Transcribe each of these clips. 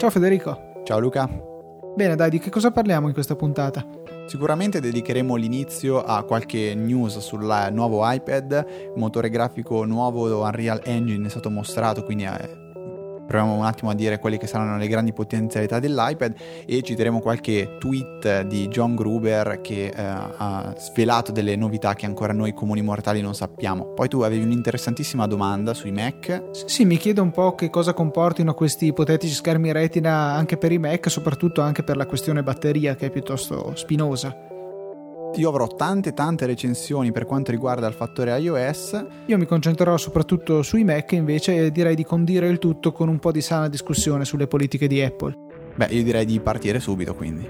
Ciao Federico. Ciao Luca. Bene, dai, di che cosa parliamo in questa puntata? Sicuramente dedicheremo l'inizio a qualche news sul nuovo iPad, motore grafico nuovo Unreal Engine è stato mostrato, quindi è proviamo un attimo a dire quelle che saranno le grandi potenzialità dell'iPad e citeremo qualche tweet di John Gruber che eh, ha svelato delle novità che ancora noi comuni mortali non sappiamo. Poi tu avevi un'interessantissima domanda sui Mac. Sì, mi chiedo un po' che cosa comportino questi ipotetici schermi retina anche per i Mac, soprattutto anche per la questione batteria che è piuttosto spinosa. Io avrò tante tante recensioni per quanto riguarda il fattore iOS. Io mi concentrerò soprattutto sui Mac invece e direi di condire il tutto con un po' di sana discussione sulle politiche di Apple. Beh, io direi di partire subito quindi.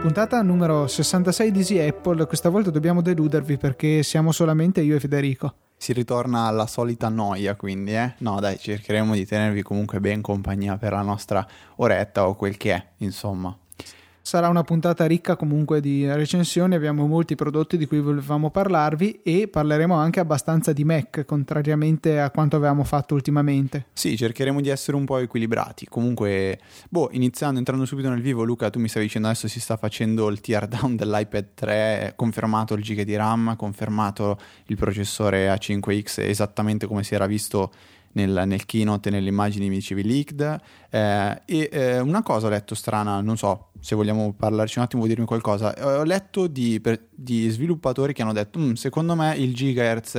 Puntata numero 66 di Easy Apple, questa volta dobbiamo deludervi perché siamo solamente io e Federico. Si ritorna alla solita noia quindi, eh? No dai, cercheremo di tenervi comunque ben compagnia per la nostra oretta o quel che è, insomma. Sarà una puntata ricca comunque di recensioni, abbiamo molti prodotti di cui volevamo parlarvi e parleremo anche abbastanza di Mac, contrariamente a quanto avevamo fatto ultimamente. Sì, cercheremo di essere un po' equilibrati. Comunque, boh, iniziando, entrando subito nel vivo, Luca, tu mi stavi dicendo adesso si sta facendo il tear down dell'iPad 3, confermato il giga di RAM, confermato il processore A5X esattamente come si era visto nel, nel keynote e nelle immagini mi dicevi leaked. Eh, e eh, una cosa ho letto strana, non so se vogliamo parlarci un attimo, vuoi dirmi qualcosa. Ho letto di, per, di sviluppatori che hanno detto: mm, secondo me il gigahertz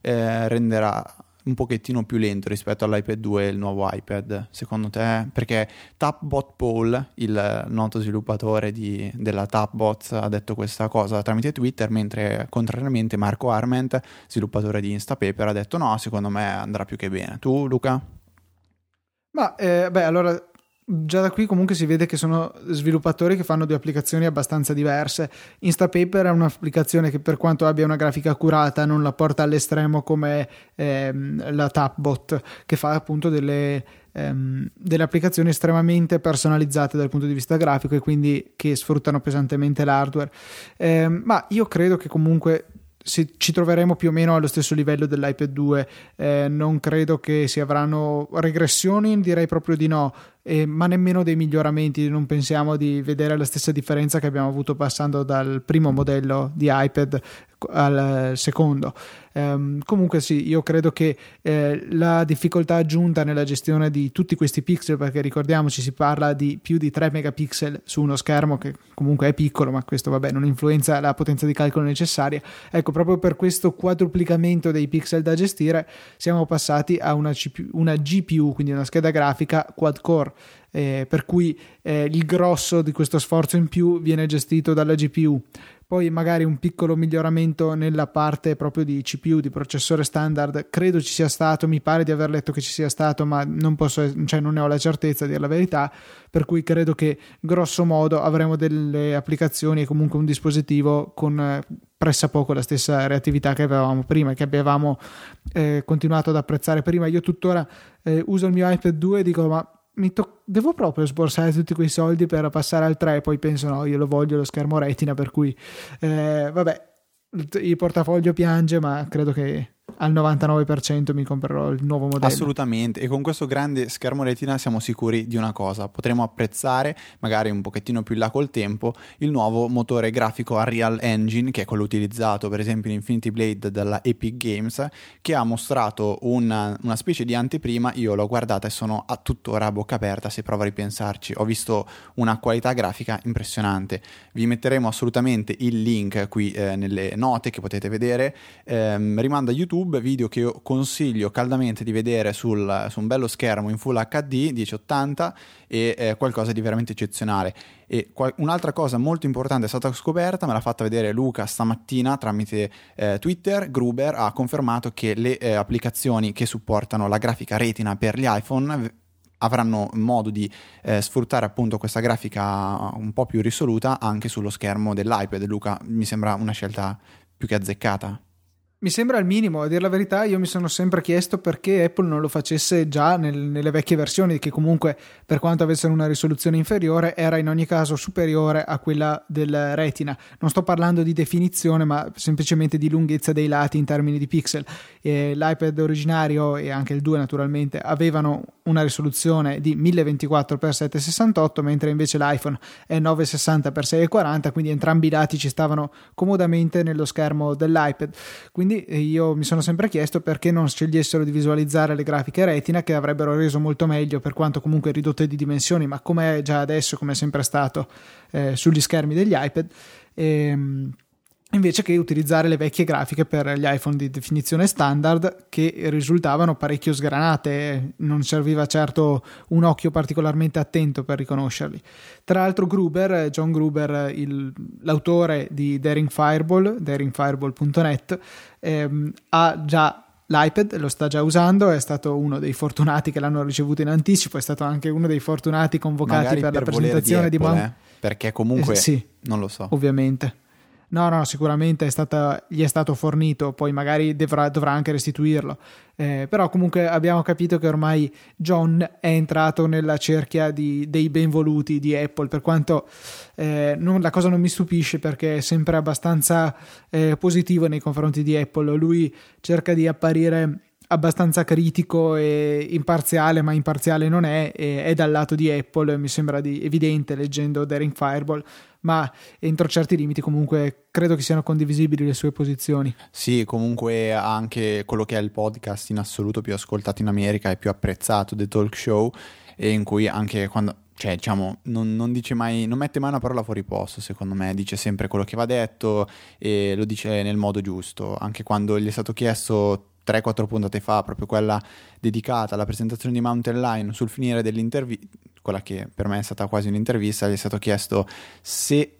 eh, renderà un pochettino più lento rispetto all'iPad 2 e il nuovo iPad, secondo te? Perché Tapbot Paul, il noto sviluppatore di, della Tapbot, ha detto questa cosa tramite Twitter, mentre contrariamente Marco Arment, sviluppatore di Instapaper, ha detto no, secondo me andrà più che bene. Tu, Luca? Ma, eh, beh, allora Già da qui comunque si vede che sono sviluppatori che fanno due applicazioni abbastanza diverse. Instapaper è un'applicazione che per quanto abbia una grafica accurata non la porta all'estremo come ehm, la Tapbot che fa appunto delle, ehm, delle applicazioni estremamente personalizzate dal punto di vista grafico e quindi che sfruttano pesantemente l'hardware. Eh, ma io credo che comunque ci troveremo più o meno allo stesso livello dell'iPad 2. Eh, non credo che si avranno regressioni, direi proprio di no, eh, ma nemmeno dei miglioramenti. Non pensiamo di vedere la stessa differenza che abbiamo avuto passando dal primo modello di iPad al secondo. Um, comunque sì, io credo che eh, la difficoltà aggiunta nella gestione di tutti questi pixel, perché ricordiamoci si parla di più di 3 megapixel su uno schermo che comunque è piccolo, ma questo vabbè non influenza la potenza di calcolo necessaria. Ecco, proprio per questo quadruplicamento dei pixel da gestire siamo passati a una, CPU, una GPU, quindi una scheda grafica quad core. Eh, per cui eh, il grosso di questo sforzo in più viene gestito dalla GPU poi magari un piccolo miglioramento nella parte proprio di CPU, di processore standard, credo ci sia stato, mi pare di aver letto che ci sia stato, ma non posso, cioè non ne ho la certezza di dire la verità, per cui credo che grosso modo avremo delle applicazioni e comunque un dispositivo con eh, pressappoco la stessa reattività che avevamo prima, che avevamo eh, continuato ad apprezzare prima. Io tuttora eh, uso il mio iPad 2 e dico ma to- devo proprio sborsare tutti quei soldi per passare al 3 poi penso no io lo voglio lo schermo retina per cui eh, vabbè il portafoglio piange ma credo che al 99% mi comprerò il nuovo modello. Assolutamente, e con questo grande schermo retina siamo sicuri di una cosa, potremo apprezzare magari un pochettino più in là col tempo il nuovo motore grafico Unreal Engine, che è quello utilizzato per esempio in Infinity Blade dalla Epic Games, che ha mostrato una, una specie di anteprima, io l'ho guardata e sono a tuttora a bocca aperta se provo a ripensarci, ho visto una qualità grafica impressionante, vi metteremo assolutamente il link qui eh, nelle note che potete vedere, ehm, rimanda YouTube YouTube, video che io consiglio caldamente di vedere sul, su un bello schermo in Full HD 1080 e eh, qualcosa di veramente eccezionale. E qual- un'altra cosa molto importante è stata scoperta, me l'ha fatta vedere Luca stamattina tramite eh, Twitter, Gruber ha confermato che le eh, applicazioni che supportano la grafica retina per gli iPhone avranno modo di eh, sfruttare appunto questa grafica un po' più risoluta anche sullo schermo dell'iPad. Luca, mi sembra una scelta più che azzeccata. Mi sembra il minimo, a dire la verità io mi sono sempre chiesto perché Apple non lo facesse già nel, nelle vecchie versioni, che comunque per quanto avessero una risoluzione inferiore era in ogni caso superiore a quella del Retina. Non sto parlando di definizione ma semplicemente di lunghezza dei lati in termini di pixel. E L'iPad originario e anche il 2 naturalmente avevano una risoluzione di 1024x768 mentre invece l'iPhone è 960x640 quindi entrambi i lati ci stavano comodamente nello schermo dell'iPad. Quindi quindi eh, io mi sono sempre chiesto perché non scegliessero di visualizzare le grafiche retina che avrebbero reso molto meglio per quanto comunque ridotte di dimensioni, ma come è già adesso, come è sempre stato eh, sugli schermi degli iPad. Ehm, invece che utilizzare le vecchie grafiche per gli iPhone di definizione standard che risultavano parecchio sgranate, non serviva certo un occhio particolarmente attento per riconoscerli. Tra l'altro Gruber, John Gruber, il, l'autore di Daring Fireball, daringfireball.net, ehm, ha già l'iPad, lo sta già usando, è stato uno dei fortunati che l'hanno ricevuto in anticipo, è stato anche uno dei fortunati convocati per, per, la presentazione di, Apple, di Mount... eh? Perché comunque... Eh, sì, non lo so. Ovviamente. No, no, sicuramente è stata, gli è stato fornito, poi magari dovrà, dovrà anche restituirlo. Eh, però comunque abbiamo capito che ormai John è entrato nella cerchia di, dei benvoluti di Apple, per quanto eh, non, la cosa non mi stupisce perché è sempre abbastanza eh, positivo nei confronti di Apple. Lui cerca di apparire abbastanza critico e imparziale, ma imparziale non è, è dal lato di Apple, mi sembra di, evidente leggendo Daring Fireball, ma entro certi limiti comunque credo che siano condivisibili le sue posizioni. Sì, comunque anche quello che è il podcast in assoluto più ascoltato in America e più apprezzato, The Talk Show, e in cui anche quando cioè diciamo non, non, dice mai non mette mai una parola fuori posto secondo me dice sempre quello che va detto e lo dice nel modo giusto anche quando gli è stato chiesto 3-4 puntate fa, proprio quella dedicata alla presentazione di Mountain Lion sul finire dell'intervista, quella che per me è stata quasi un'intervista, gli è stato chiesto se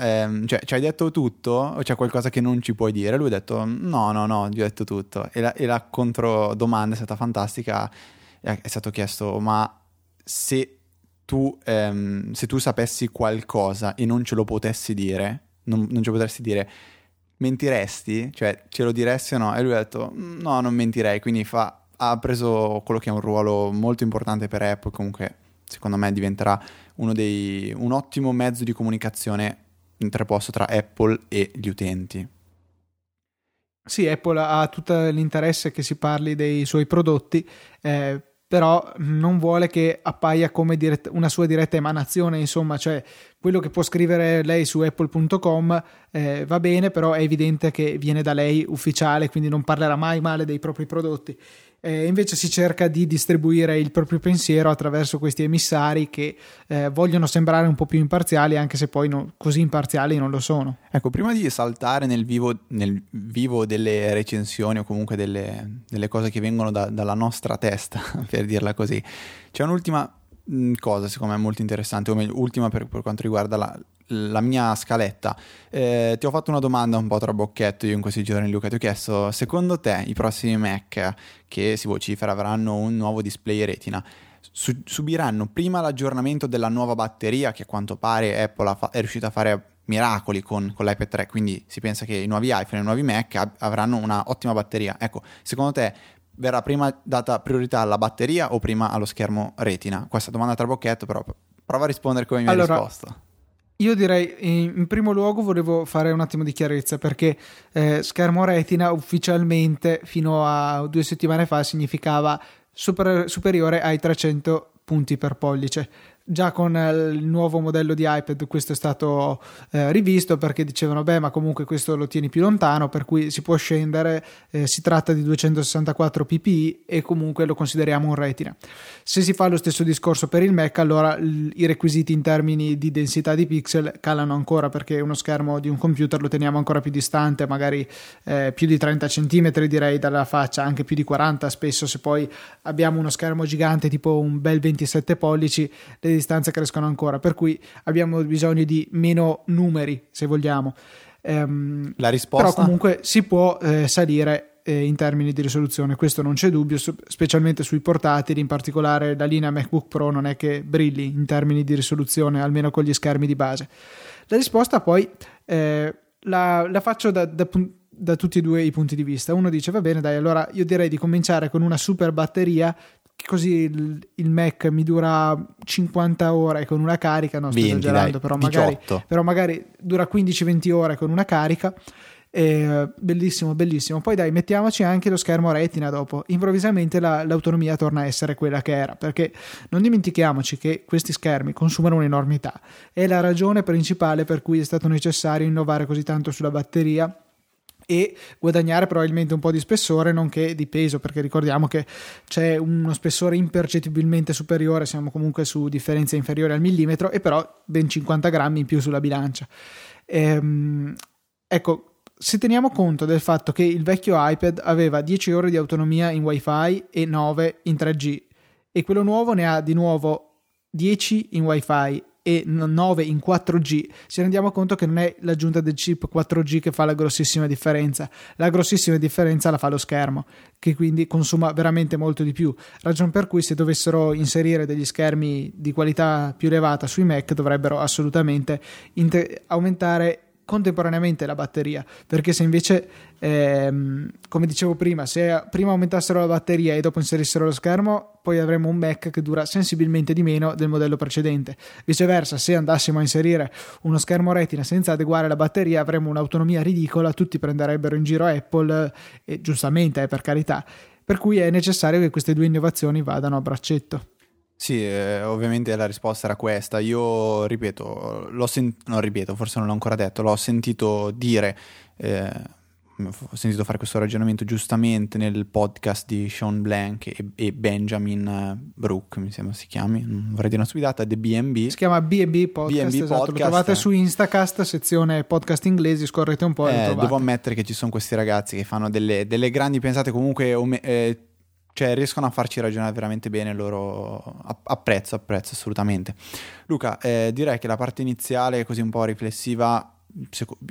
ehm, cioè, ci hai detto tutto o c'è qualcosa che non ci puoi dire? Lui ha detto no, no, no, gli ho detto tutto. E la, e la controdomanda è stata fantastica, è, è stato chiesto ma se tu, ehm, se tu sapessi qualcosa e non ce lo potessi dire, non, non ce lo potresti dire, mentiresti? Cioè, ce lo diresti o no? E lui ha detto, no, non mentirei, quindi fa, ha preso quello che è un ruolo molto importante per Apple, comunque secondo me diventerà uno dei, un ottimo mezzo di comunicazione interposto tra Apple e gli utenti. Sì, Apple ha tutto l'interesse che si parli dei suoi prodotti, eh, però non vuole che appaia come dirett- una sua diretta emanazione, insomma, cioè quello che può scrivere lei su apple.com eh, va bene, però è evidente che viene da lei ufficiale, quindi non parlerà mai male dei propri prodotti. Eh, invece si cerca di distribuire il proprio pensiero attraverso questi emissari che eh, vogliono sembrare un po' più imparziali, anche se poi no, così imparziali non lo sono. Ecco, prima di saltare nel vivo, nel vivo delle recensioni o comunque delle, delle cose che vengono da, dalla nostra testa, per dirla così, c'è un'ultima Mm, cosa secondo me molto interessante, o meglio, ultima per, per quanto riguarda la, la mia scaletta. Eh, ti ho fatto una domanda un po' tra bocchetto io in questi giorni, Luca. Ti ho chiesto: secondo te i prossimi Mac che si vocifera avranno un nuovo display retina? Su- subiranno prima l'aggiornamento della nuova batteria, che a quanto pare Apple fa- è riuscita a fare miracoli con, con, l'iPad 3, quindi si pensa che i nuovi iPhone e i nuovi Mac ab- avranno una ottima batteria. Ecco, secondo te verrà prima data priorità alla batteria o prima allo schermo retina? Questa domanda tra bocchetto, però prova a rispondere come mi allora, hai risposto. Io direi in primo luogo volevo fare un attimo di chiarezza perché eh, schermo retina ufficialmente fino a due settimane fa significava super, superiore ai 300 punti per pollice già con eh, il nuovo modello di iPad questo è stato eh, rivisto perché dicevano beh ma comunque questo lo tieni più lontano per cui si può scendere eh, si tratta di 264 ppi e comunque lo consideriamo un retina. Se si fa lo stesso discorso per il Mac allora l- i requisiti in termini di densità di pixel calano ancora perché uno schermo di un computer lo teniamo ancora più distante magari eh, più di 30 cm direi dalla faccia anche più di 40 spesso se poi abbiamo uno schermo gigante tipo un bel 27 pollici le distanze crescono ancora, per cui abbiamo bisogno di meno numeri, se vogliamo. Ehm, La risposta? Però comunque si può eh, salire eh, in termini di risoluzione, questo non c'è dubbio, specialmente sui portatili, in particolare la linea MacBook Pro non è che brilli in termini di risoluzione, almeno con gli schermi di base. La risposta poi eh, la, la, faccio da, da da tutti e due i punti di vista. Uno dice va bene, dai, allora io direi di cominciare con una super batteria così il, il, Mac mi dura 50 ore con una carica, no sto 20, esagerando, dai, però, magari, però, magari, dura 15-20 ore con una carica. Eh, bellissimo, bellissimo. Poi dai, mettiamoci anche lo schermo retina dopo. Improvvisamente la, l'autonomia torna a essere quella che era, perché non dimentichiamoci che questi schermi consumano un'enormità. È la ragione principale per cui è stato necessario innovare così tanto sulla batteria e guadagnare probabilmente un po' di spessore nonché di peso perché ricordiamo che c'è uno spessore impercettibilmente superiore siamo comunque su differenze inferiori al millimetro e però ben 50 grammi in più sulla bilancia. Ehm, ecco se teniamo conto del fatto che il vecchio iPad aveva 10 ore di autonomia in wifi e 9 in 3G e quello nuovo ne ha di nuovo 10 in wifi e 9 in 4G, ci rendiamo conto che non è l'aggiunta del chip 4G che fa la grossissima differenza. La grossissima differenza la fa lo schermo, che quindi consuma veramente molto di più. Ragion per cui se dovessero inserire degli schermi di qualità più elevata sui Mac dovrebbero assolutamente inter- aumentare contemporaneamente la batteria perché se invece ehm, come dicevo prima se prima aumentassero la batteria e dopo inserissero lo schermo poi avremmo un Mac che dura sensibilmente di meno del modello precedente. Viceversa se andassimo a inserire uno schermo retina senza adeguare la batteria avremmo un'autonomia ridicola tutti prenderebbero in giro Apple e giustamente eh, per carità. Per cui è necessario che queste due innovazioni vadano a braccetto sì, eh, ovviamente la risposta era questa. Io ripeto, l'ho sentito, non ripeto, forse non l'ho ancora detto, l'ho sentito dire, eh, ho sentito fare questo ragionamento giustamente nel podcast di Sean Blank e, e Benjamin Brook, mi sembra si chiami, non vorrei dire una stupidata, The BNB. Si chiama BNB Podcast, B&B esatto, podcast. lo trovate su Instacast, sezione podcast inglesi, scorrete un po' eh, Devo ammettere che ci sono questi ragazzi che fanno delle, delle grandi pensate comunque... Eh, cioè riescono a farci ragionare veramente bene loro apprezzo apprezzo assolutamente Luca eh, direi che la parte iniziale così un po' riflessiva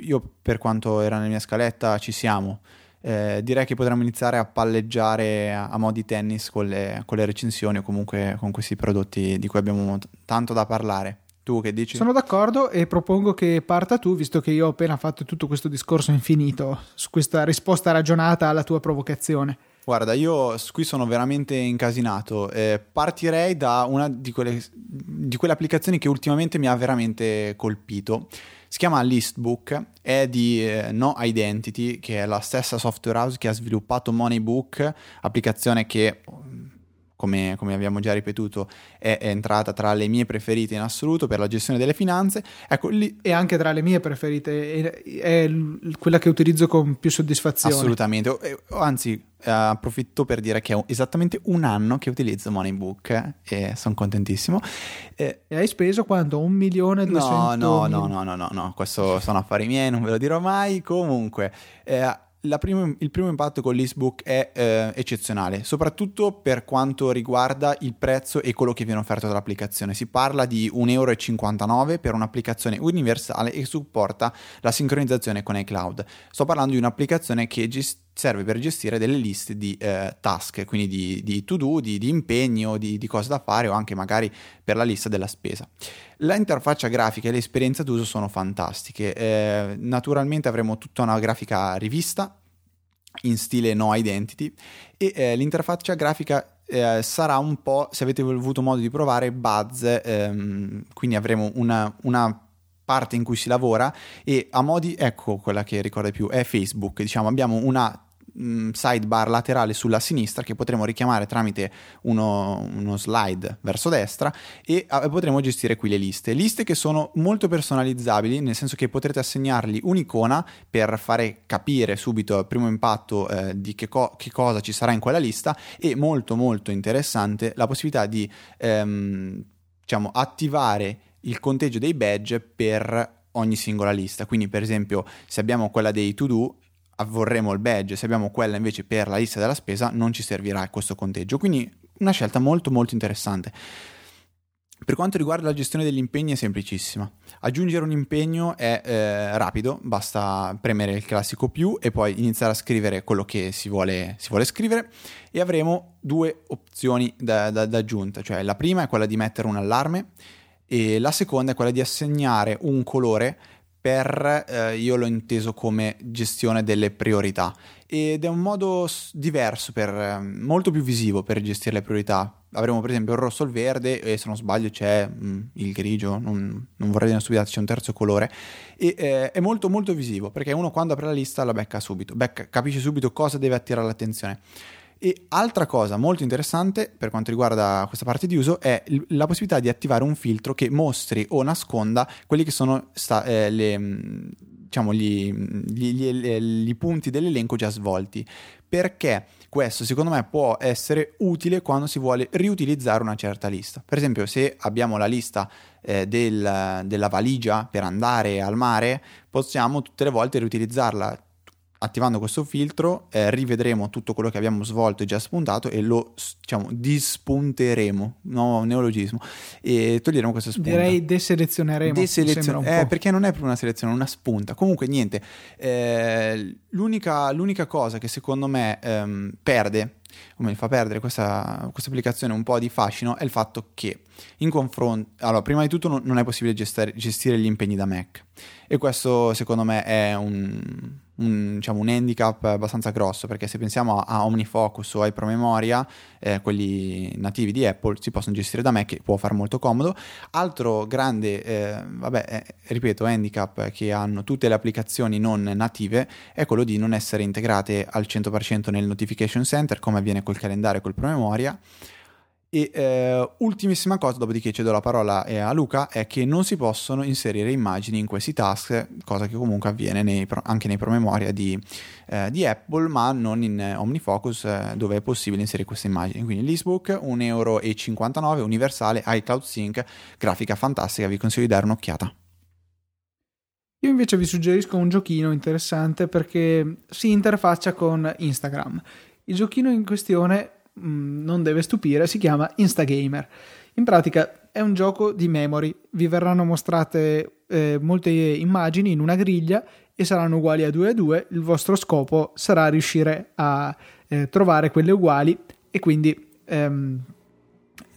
io per quanto era nella mia scaletta ci siamo eh, direi che potremmo iniziare a palleggiare a, a mo' di tennis con le, con le recensioni o comunque con questi prodotti di cui abbiamo t- tanto da parlare tu che dici? Sono d'accordo e propongo che parta tu, visto che io ho appena fatto tutto questo discorso infinito su questa risposta ragionata alla tua provocazione. Guarda, io qui sono veramente incasinato. Eh, partirei da una di quelle, di quelle, applicazioni che ultimamente mi ha veramente colpito. Si chiama Listbook, è di eh, No Identity, che è la stessa software house che ha sviluppato Moneybook, applicazione che come, come, abbiamo già ripetuto, è, è, entrata tra le mie preferite in assoluto per la gestione delle finanze. Ecco, lì... E anche tra le mie preferite, è, è quella che utilizzo con più soddisfazione. Assolutamente, anzi eh, approfitto per dire che è esattamente un anno che utilizzo Moneybook e sono contentissimo. Eh, e hai speso quanto? Un milione e duecento? No, no, no, no, no, no, no, questo sono affari miei, non ve lo dirò mai. Comunque... Eh, primo, il primo impatto con l'Eastbook è eh, eccezionale, soprattutto per quanto riguarda il prezzo e quello che viene offerto dall'applicazione. Si parla di 1,59 euro per un'applicazione universale e supporta la sincronizzazione con iCloud. Sto parlando di un'applicazione che gest- serve per gestire delle liste di eh, task, quindi di, di to-do, di, di impegno, di, di, cose da fare o anche magari per la lista della spesa. La interfaccia grafica e l'esperienza d'uso sono fantastiche. Eh, naturalmente avremo tutta una grafica rivista in stile no identity e eh, l'interfaccia grafica eh, sarà un po', se avete avuto modo di provare, Buzz, ehm, quindi avremo una, una parte in cui si lavora e a modi, ecco quella che ricorda più, è Facebook, diciamo abbiamo una Mm, sidebar laterale sulla sinistra che potremo richiamare tramite uno, uno slide verso destra e potremo gestire qui le liste. Liste che sono molto personalizzabili, nel senso che potrete assegnargli un'icona per fare capire subito al primo impatto eh, di che, co- che, cosa ci sarà in quella lista e molto molto interessante la possibilità di ehm, diciamo, attivare il conteggio dei badge per ogni singola lista. Quindi, per esempio, se abbiamo quella dei to do, vorremmo il badge, se abbiamo quella invece per la lista della spesa non ci servirà questo conteggio. Quindi una scelta molto molto interessante. Per quanto riguarda la gestione degli impegni è semplicissima. Aggiungere un impegno è eh, rapido, basta premere il classico più e poi iniziare a scrivere quello che si vuole, si vuole scrivere e avremo due opzioni da, da, da aggiunta, cioè la prima è quella di mettere un allarme e la seconda è quella di assegnare un colore per, eh, io l'ho inteso come gestione delle priorità ed è un modo diverso, per, eh, molto più visivo per gestire le priorità. Avremo per esempio il rosso e il verde e se non sbaglio c'è mh, mm, il grigio, non, non vorrei dire una stupidata, c'è un terzo colore e eh, è molto molto visivo perché uno quando apre la lista la becca subito, becca, capisce subito cosa deve attirare l'attenzione. E altra cosa molto interessante per quanto riguarda questa parte di uso è la possibilità di attivare un filtro che mostri o nasconda quelli che sono sta, eh, le, mm, diciamo, gli, gli, gli, gli punti dell'elenco già svolti. Perché questo secondo me può essere utile quando si vuole riutilizzare una certa lista. Per esempio, se abbiamo la lista eh, del, della valigia per andare al mare, possiamo tutte le volte riutilizzarla attivando questo filtro eh, rivedremo tutto quello che abbiamo svolto e già spuntato e lo diciamo dispunteremo nuovo neologismo e toglieremo questo spunto direi deselezioneremo Deselezion- eh, perché non è proprio una selezione una spunta. Comunque niente eh, l'unica, l'unica, cosa che secondo me ehm, perde o mi fa perdere questa, questa, applicazione un po' di fascino è il fatto che in confronto allora prima di tutto non, non è possibile gestire, gestire gli impegni da Mac e questo secondo me è un un, diciamo, un handicap abbastanza grosso perché se pensiamo a, OmniFocus o ai promemoria, eh, quelli nativi di Apple si possono gestire da me che può far molto comodo. Altro grande, eh, vabbè, eh, ripeto, handicap che hanno tutte le applicazioni non native è quello di non essere integrate al 100% nel notification center come avviene col calendario e col promemoria e eh, ultimissima cosa, dopodiché cedo la parola eh, a Luca, è che non si possono inserire immagini in questi task, cosa che comunque avviene nei, anche nei promemoria di, eh, di, Apple, ma non in eh, OmniFocus eh, dove è possibile inserire queste immagini. Quindi l'Eastbook 1,59 euro, universale, iCloud Sync, grafica fantastica, vi consiglio di dare un'occhiata. Io invece vi suggerisco un giochino interessante perché si interfaccia con Instagram. Il giochino in questione Mm, non deve stupire, si chiama Instagamer. In pratica è un gioco di memory, vi verranno mostrate eh, molte immagini in una griglia e saranno uguali a 2 a 2, il vostro scopo sarà riuscire a eh, trovare quelle uguali e quindi ehm,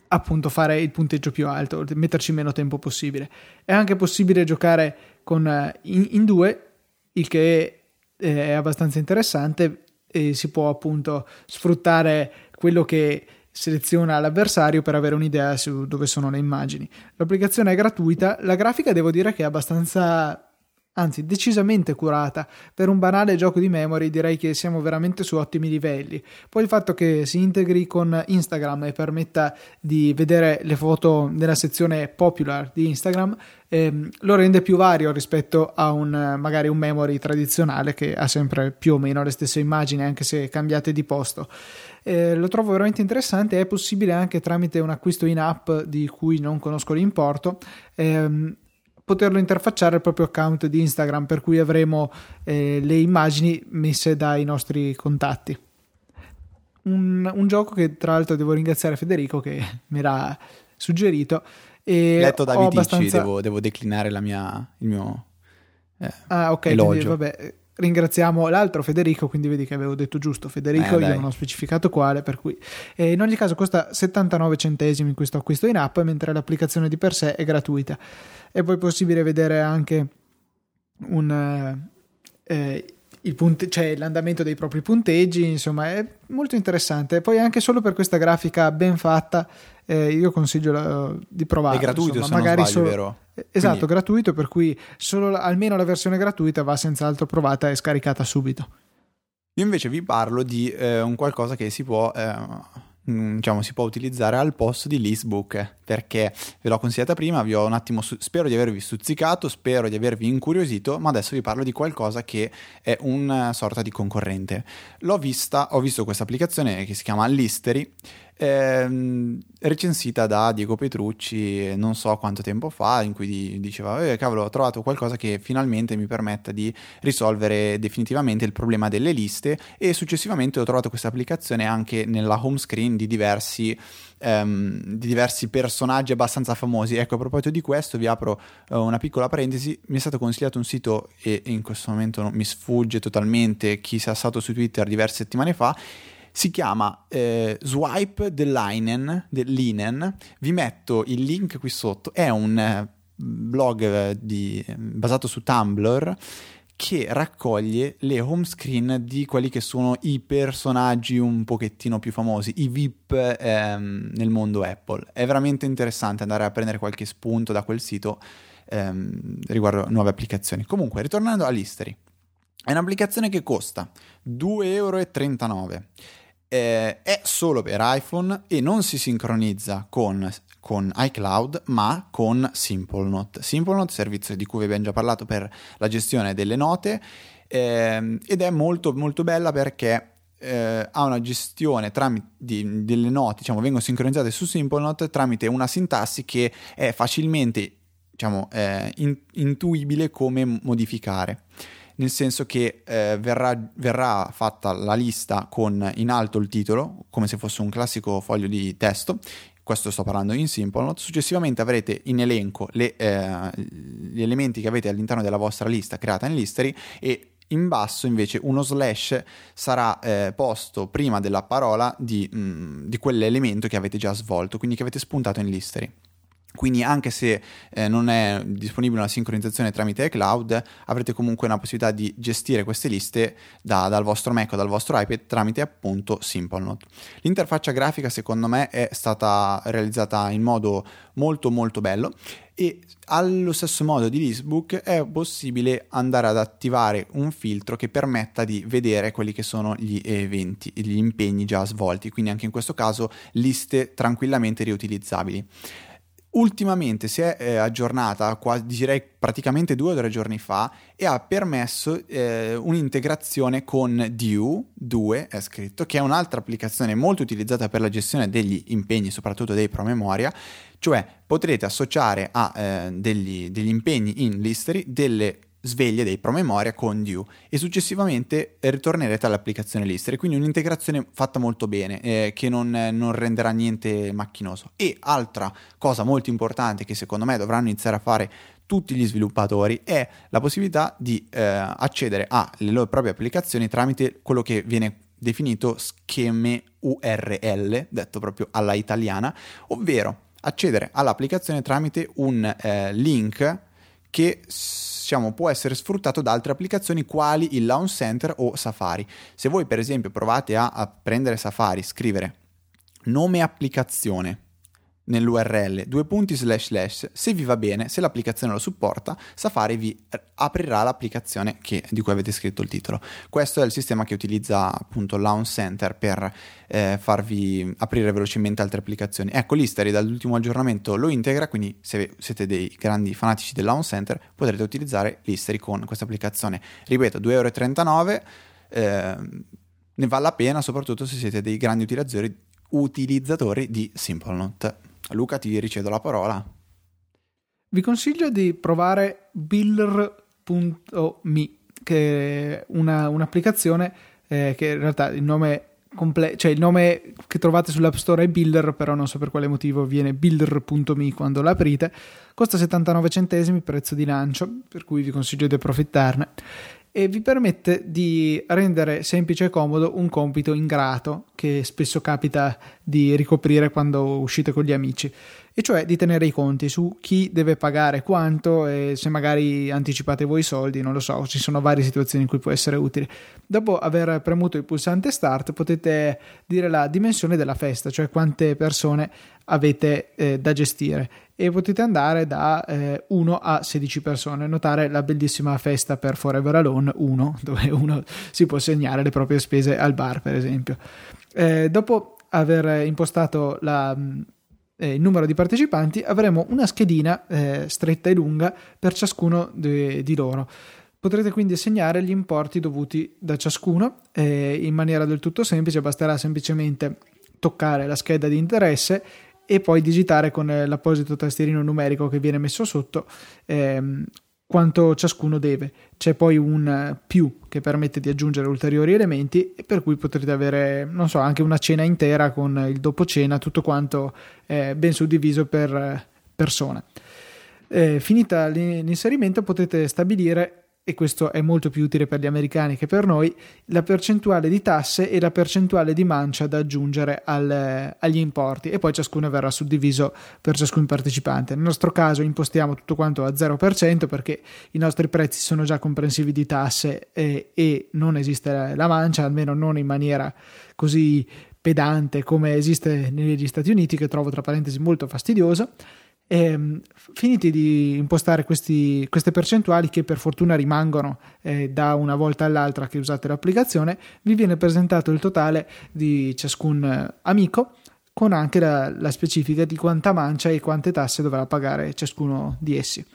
appunto fare il punteggio più alto, metterci meno tempo possibile. È anche possibile giocare con, eh, in, in due, il che eh, è abbastanza interessante e si può appunto sfruttare quello che seleziona l'avversario per avere un'idea su dove sono le immagini. L'applicazione è gratuita, la grafica devo dire che è abbastanza anzi decisamente curata. Per un banale gioco di memory direi che siamo veramente su ottimi livelli. Poi il fatto che si integri con Instagram e permetta di vedere le foto nella sezione popular di Instagram ehm, lo rende più vario rispetto a un magari un memory tradizionale che ha sempre più o meno le stesse immagini anche se cambiate di posto. Eh, lo trovo veramente interessante, è possibile anche tramite un acquisto in app di cui non conosco l'importo ehm, poterlo interfacciare al proprio account di Instagram, per cui avremo eh, le immagini messe dai nostri contatti. Un, un, gioco che tra l'altro devo ringraziare Federico che mi era suggerito. E Letto da Viticci, abbastanza... devo, devo, declinare mia, il mio eh, ah, ok, elogio. Quindi, vabbè, ringraziamo l'altro Federico, quindi vedi che avevo detto giusto Federico, eh, io non ho specificato quale, per cui eh, in ogni caso costa 79 centesimi in questo acquisto in app, mentre l'applicazione di per sé è gratuita. È poi possibile vedere anche un, eh, il punte- cioè l'andamento dei propri punteggi, insomma è molto interessante. Poi anche solo per questa grafica ben fatta, eh, io consiglio la, di provare. È gratuito, insomma, se magari sbaglio, solo... Esatto, Quindi... gratuito, per cui solo, almeno la versione gratuita va senz'altro provata e scaricata subito. Io invece vi parlo di eh, un qualcosa che si può, eh, mm, diciamo, si può utilizzare al posto di Listbook, perché ve l'ho consigliata prima, vi ho un attimo, su- spero di avervi stuzzicato, spero di avervi incuriosito, ma adesso vi parlo di qualcosa che è una sorta di concorrente. L'ho vista, ho visto questa applicazione che si chiama Listery, ehm, recensita da Diego Petrucci non so quanto tempo fa, in cui diceva, eh, cavolo, ho trovato qualcosa che finalmente mi permetta di risolvere definitivamente il problema delle liste e successivamente ho trovato questa applicazione anche nella home screen di diversi, ehm, di diversi personaggi abbastanza famosi. Ecco, a proposito di questo vi apro uh, una piccola parentesi, mi è stato consigliato un sito e in questo momento mi sfugge totalmente chi sia stato su Twitter diverse settimane fa si chiama eh, Swipe the Linen, the Linen, vi metto il link qui sotto, è un eh, blog di, basato su Tumblr che raccoglie le home screen di quelli che sono i personaggi un pochettino più famosi, i VIP ehm, nel mondo Apple. È veramente interessante andare a prendere qualche spunto da quel sito ehm, riguardo nuove applicazioni. Comunque, ritornando all'History, è un'applicazione che costa 2,39 euro. Eh, è solo per iPhone e non si sincronizza con con iCloud ma con SimpleNote. SimpleNote, servizio di cui abbiamo già parlato per la gestione delle note eh, ed è molto molto bella perché eh, ha una gestione tramite di, delle note, diciamo, vengono sincronizzate su SimpleNote tramite una sintassi che è facilmente diciamo, eh, in, intuibile come modificare nel senso che eh, verrà, verrà, fatta la lista con in alto il titolo, come se fosse un classico foglio di testo, questo sto parlando in SimpleNote, successivamente avrete in elenco le, eh, gli elementi che avete all'interno della vostra lista creata in Listery e in basso invece uno slash sarà eh, posto prima della parola di, mh, mm, di quell'elemento che avete già svolto, quindi che avete spuntato in Listery. Quindi anche se eh, non è disponibile una sincronizzazione tramite iCloud, avrete comunque una possibilità di gestire queste liste da, dal vostro Mac o dal vostro iPad tramite appunto SimpleNote. L'interfaccia grafica secondo me è stata realizzata in modo molto molto bello e allo stesso modo di Listbook è possibile andare ad attivare un filtro che permetta di vedere quelli che sono gli eventi, gli impegni già svolti, quindi anche in questo caso liste tranquillamente riutilizzabili. Ultimamente si è eh, aggiornata, quasi, direi praticamente due o tre giorni fa, e ha permesso eh, un'integrazione con Due 2, è scritto, che è un'altra applicazione molto utilizzata per la gestione degli impegni, soprattutto dei promemoria, cioè potrete associare a eh, degli, degli impegni in Listery delle sveglie dei promemoria con Due e successivamente ritornerete all'applicazione Lister. Quindi un'integrazione fatta molto bene eh, che non, non, renderà niente macchinoso. E altra cosa molto importante che secondo me dovranno iniziare a fare tutti gli sviluppatori è la possibilità di eh, accedere alle loro proprie applicazioni tramite quello che viene definito scheme URL detto proprio alla italiana ovvero accedere all'applicazione tramite un eh, link che diciamo, può essere sfruttato da altre applicazioni quali il Launch Center o Safari. Se voi per esempio provate a, a prendere Safari, scrivere nome applicazione nell'URL due punti slash slash. Se vi va bene se l'applicazione lo supporta Safari vi aprirà l'applicazione che, di cui avete scritto il titolo. Questo è il sistema che utilizza appunto Launch Center per eh, farvi aprire velocemente altre applicazioni. Ecco l'History dall'ultimo aggiornamento lo integra quindi se siete dei grandi fanatici del Launch Center potrete utilizzare l'History con questa applicazione. Ripeto 2,39 euro eh, ne vale la pena soprattutto se siete dei grandi utilizzatori utilizzatori di SimpleNote Luca, ti ricedo la parola. Vi consiglio di provare Biller.me, che è una, un'applicazione eh, che in realtà il nome, comple- cioè il nome che trovate sull'App Store è Biller, però non so per quale motivo viene Biller.me quando l'aprite. Costa 79 centesimi, prezzo di lancio, per cui vi consiglio di approfittarne e vi permette di rendere semplice e comodo un compito ingrato che spesso capita di ricoprire quando uscite con gli amici e cioè di tenere i conti su chi deve pagare quanto e se magari anticipate voi i soldi, non lo so, ci sono varie situazioni in cui può essere utile. Dopo aver premuto il pulsante start potete dire la dimensione della festa, cioè quante persone avete eh, da gestire e potete andare da eh, 1 a 16 persone. Notare la bellissima festa per Forever Alone 1, dove uno si può segnare le proprie spese al bar, per esempio. Eh, dopo aver impostato la eh, numero di partecipanti, avremo una schedina eh, stretta e lunga per ciascuno de- di loro. Potrete quindi segnare gli importi dovuti da ciascuno eh, in maniera del tutto semplice, basterà semplicemente toccare la scheda di interesse e poi digitare con l'apposito tastierino numerico che viene messo sotto ehm, quanto ciascuno deve. C'è poi un più che permette di aggiungere ulteriori elementi e per cui potrete avere, non so, anche una cena intera con il dopo cena, tutto quanto eh, ben suddiviso per persona. Eh, finita l'inserimento potete stabilire e questo è molto più utile per gli americani che per noi, la percentuale di tasse e la percentuale di mancia da aggiungere al, agli importi e poi ciascuno verrà suddiviso per ciascun partecipante. Nel nostro caso impostiamo tutto quanto a 0% perché i nostri prezzi sono già comprensivi di tasse e, e non esiste la mancia, almeno non in maniera così pedante come esiste negli Stati Uniti, che trovo tra parentesi molto fastidioso. E, ehm, finiti di impostare questi, queste percentuali che per fortuna rimangono eh, da una volta all'altra che usate l'applicazione, vi viene presentato il totale di ciascun eh, amico con anche la, la specifica di quanta mancia e quante tasse dovrà pagare ciascuno di essi.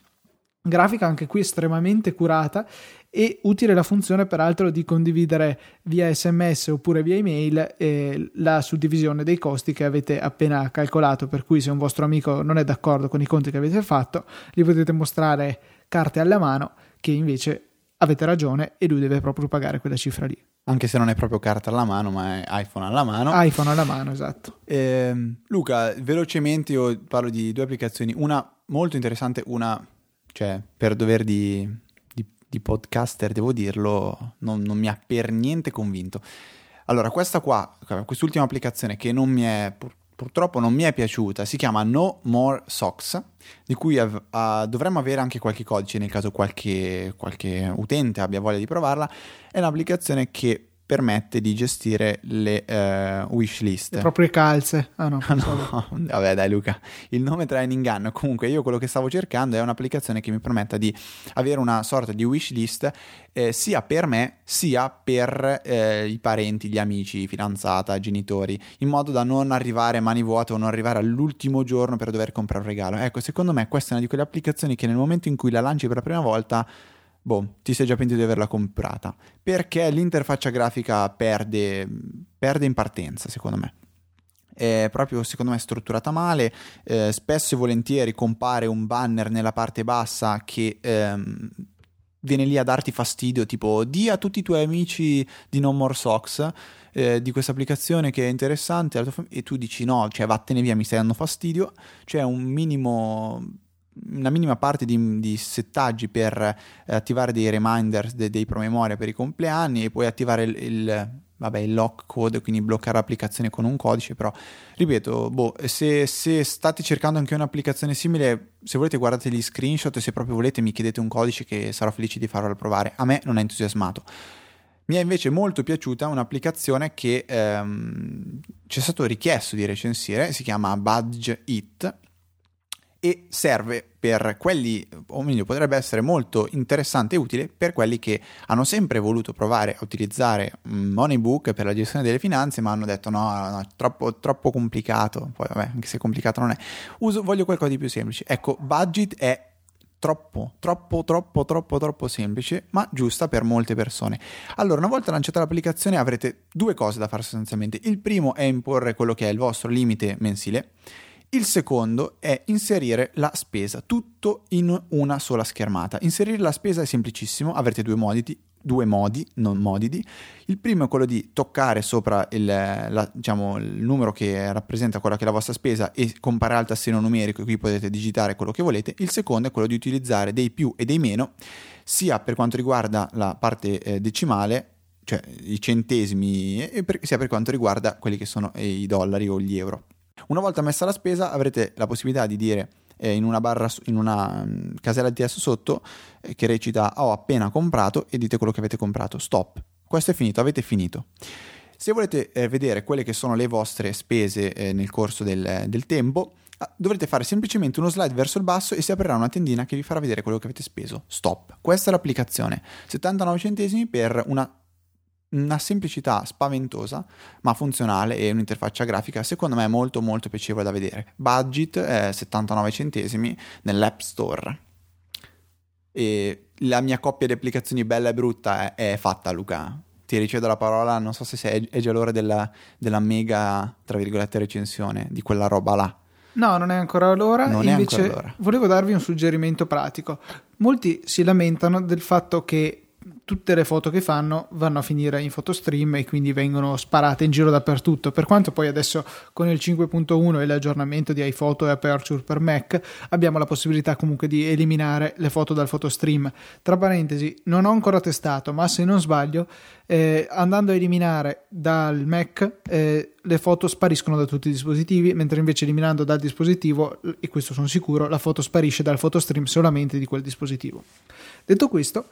Grafica anche qui estremamente curata e utile la funzione peraltro di condividere via sms oppure via email eh, la suddivisione dei costi che avete appena calcolato per cui se un vostro amico non è d'accordo con i conti che avete fatto gli potete mostrare carte alla mano che invece avete ragione e lui deve proprio pagare quella cifra lì anche se non è proprio carta alla mano, ma è iPhone alla mano. iPhone alla mano, esatto. Eh, Luca, velocemente io parlo di due applicazioni, una molto interessante, una cioè per dover di, di, di podcaster, devo dirlo, non, non, mi ha per niente convinto. Allora, questa qua, quest'ultima applicazione che non mi è, pur, purtroppo non mi è piaciuta, si chiama No More Socks, di cui av- uh, dovremmo avere anche qualche codice nel caso qualche, qualche utente abbia voglia di provarla. È un'applicazione che permette di gestire le uh, wish list. Le proprie calze. Ah no, no. vabbè dai Luca, il nome trae in inganno. Comunque io quello che stavo cercando è un'applicazione che mi permetta di avere una sorta di wish list eh, sia per me sia per eh, i parenti, gli amici, fidanzata, genitori, in modo da non arrivare mani vuote o non arrivare all'ultimo giorno per dover comprare un regalo. Ecco, secondo me questa è una di quelle applicazioni che nel momento in cui la lanci per la prima volta boh, ti sei già pentito di averla comprata. Perché l'interfaccia grafica perde, perde in partenza, secondo me. È proprio, secondo me, strutturata male. Eh, spesso e volentieri compare un banner nella parte bassa che ehm, viene lì a darti fastidio, tipo di a tutti i tuoi amici di No More Socks. Eh, di questa applicazione che è interessante e tu dici no, cioè vattene via, mi stai dando fastidio. C'è un minimo una minima parte di, di settaggi per eh, attivare dei reminders, de, dei promemoria per i compleanni e poi attivare il, il, vabbè, il lock code, quindi bloccare l'applicazione con un codice, però ripeto, boh, se, se, state cercando anche un'applicazione simile, se volete guardate gli screenshot e se proprio volete mi chiedete un codice che sarò felice di farvelo provare, a me non è entusiasmato. Mi è invece molto piaciuta un'applicazione che ehm, ci è stato richiesto di recensire, si chiama Budge It e serve per quelli, o meglio, potrebbe essere molto interessante e utile per quelli che hanno sempre voluto provare a utilizzare Moneybook per la gestione delle finanze, ma hanno detto no, no troppo, troppo complicato, poi vabbè, anche se complicato non è, Uso, voglio qualcosa di più semplice. Ecco, Budget è troppo, troppo, troppo, troppo, troppo semplice, ma giusta per molte persone. Allora, una volta lanciata l'applicazione avrete due cose da fare sostanzialmente. Il primo è imporre quello che è il vostro limite mensile il secondo è inserire la spesa, tutto in una sola schermata. Inserire la spesa è semplicissimo, avrete due modi, due modi, non modidi. Il primo è quello di toccare sopra il, la, diciamo, il, numero che rappresenta quella che è la vostra spesa e comparare al tastino numerico e qui potete digitare quello che volete. Il secondo è quello di utilizzare dei più e dei meno, sia per quanto riguarda la parte eh, decimale, cioè i centesimi, per, sia per quanto riguarda quelli che sono eh, i dollari o gli euro. Una volta messa la spesa avrete la possibilità di dire eh, in una barra, in una um, casella di testo sotto eh, che recita ho appena comprato e dite quello che avete comprato. Stop. Questo è finito, avete finito. Se volete eh, vedere quelle che sono le vostre spese eh, nel corso del, del tempo, ah, dovrete fare semplicemente uno slide verso il basso e si aprirà una tendina che vi farà vedere quello che avete speso. Stop. Questa è l'applicazione. 79 centesimi per una una semplicità spaventosa ma funzionale e un'interfaccia grafica secondo me molto molto piacevole da vedere. Budget è 79 centesimi nell'App Store. E la mia coppia di applicazioni bella e brutta è, è fatta Luca. Ti ricevo la parola, non so se sei, è già l'ora della, della mega, tra virgolette, recensione di quella roba là. No, non è ancora l'ora. Non Invece è ancora l'ora. volevo darvi un suggerimento pratico. Molti si lamentano del fatto che tutte le foto che fanno vanno a finire in photostream e quindi vengono sparate in giro dappertutto. Per quanto poi adesso con il 5.1 e l'aggiornamento di iPhoto e Aperture per Mac abbiamo la possibilità comunque di eliminare le foto dal photostream. Tra parentesi, non ho ancora testato, ma se non sbaglio, eh, andando a eliminare dal Mac eh, le foto spariscono da tutti i dispositivi, mentre invece eliminando dal dispositivo, e questo sono sicuro, la foto sparisce dal photostream solamente di quel dispositivo. Detto questo,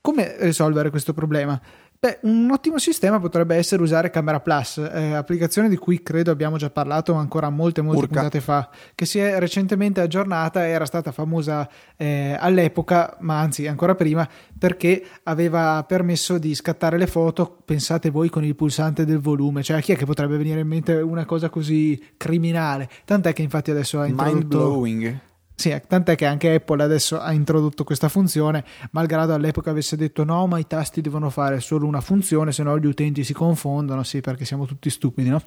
come risolvere questo problema? Beh, un ottimo sistema potrebbe essere usare Camera Plus, eh, applicazione di cui credo abbiamo già parlato ancora molte, molte Urca. puntate fa, che si è recentemente aggiornata era stata famosa eh, all'epoca, ma anzi ancora prima, perché aveva permesso di scattare le foto, pensate voi, con il pulsante del volume. Cioè, a chi è che potrebbe venire in mente una cosa così criminale? Tant'è che infatti adesso ha Mind introdotto... blowing. Sì, tant'è che anche Apple adesso ha introdotto questa funzione, malgrado all'epoca avesse detto no, ma i tasti devono fare solo una funzione, se no gli utenti si confondono, sì, perché siamo tutti stupidi, no?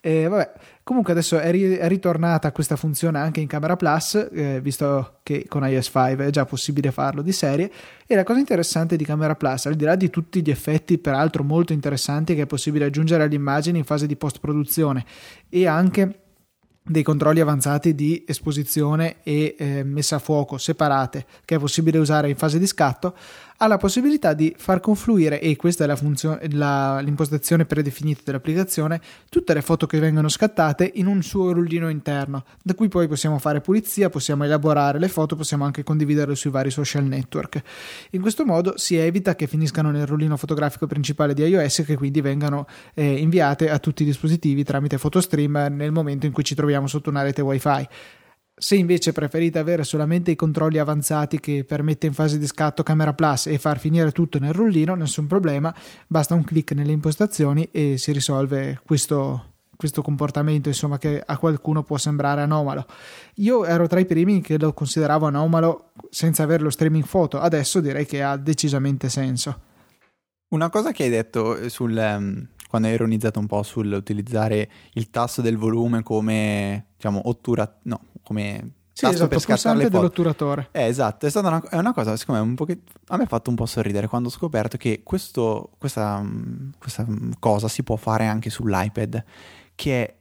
E vabbè, comunque adesso è, ri- è ritornata questa funzione anche in Camera Plus, eh, visto che con iOS 5 è già possibile farlo di serie, e la cosa interessante di Camera Plus, al di là di tutti gli effetti peraltro molto interessanti che è possibile aggiungere alle immagini in fase di post-produzione e anche dei controlli avanzati di esposizione e eh, messa a fuoco separate che è possibile usare in fase di scatto ha la possibilità di far confluire e questa è la funzione, la, l'impostazione predefinita dell'applicazione tutte le foto che vengono scattate in un suo rullino interno. Da cui poi possiamo fare pulizia possiamo elaborare le foto possiamo anche condividerle sui vari social network. In questo modo si evita che finiscano nel rullino fotografico principale di iOS e che quindi vengano eh, inviate a tutti i dispositivi tramite photostream nel momento in cui ci troviamo sotto una rete wifi se invece preferite avere solamente i controlli avanzati che permette in fase di scatto Camera Plus e far finire tutto nel rullino, nessun problema, basta un clic nelle impostazioni e si risolve questo, questo comportamento insomma che a qualcuno può sembrare anomalo. Io ero tra i primi che lo consideravo anomalo senza avere lo streaming foto, adesso direi che ha decisamente senso. Una cosa che hai detto sul, um, quando hai ironizzato un po' sull'utilizzare il tasto del volume come, diciamo, ottura, no, come Sì, esatto, per scattare le foto. dell'otturatore. Eh, esatto, è stata una, è una cosa, secondo me, un pochettino, a me ha fatto un po' sorridere quando ho scoperto che questo, questa, questa cosa si può fare anche sull'iPad, che è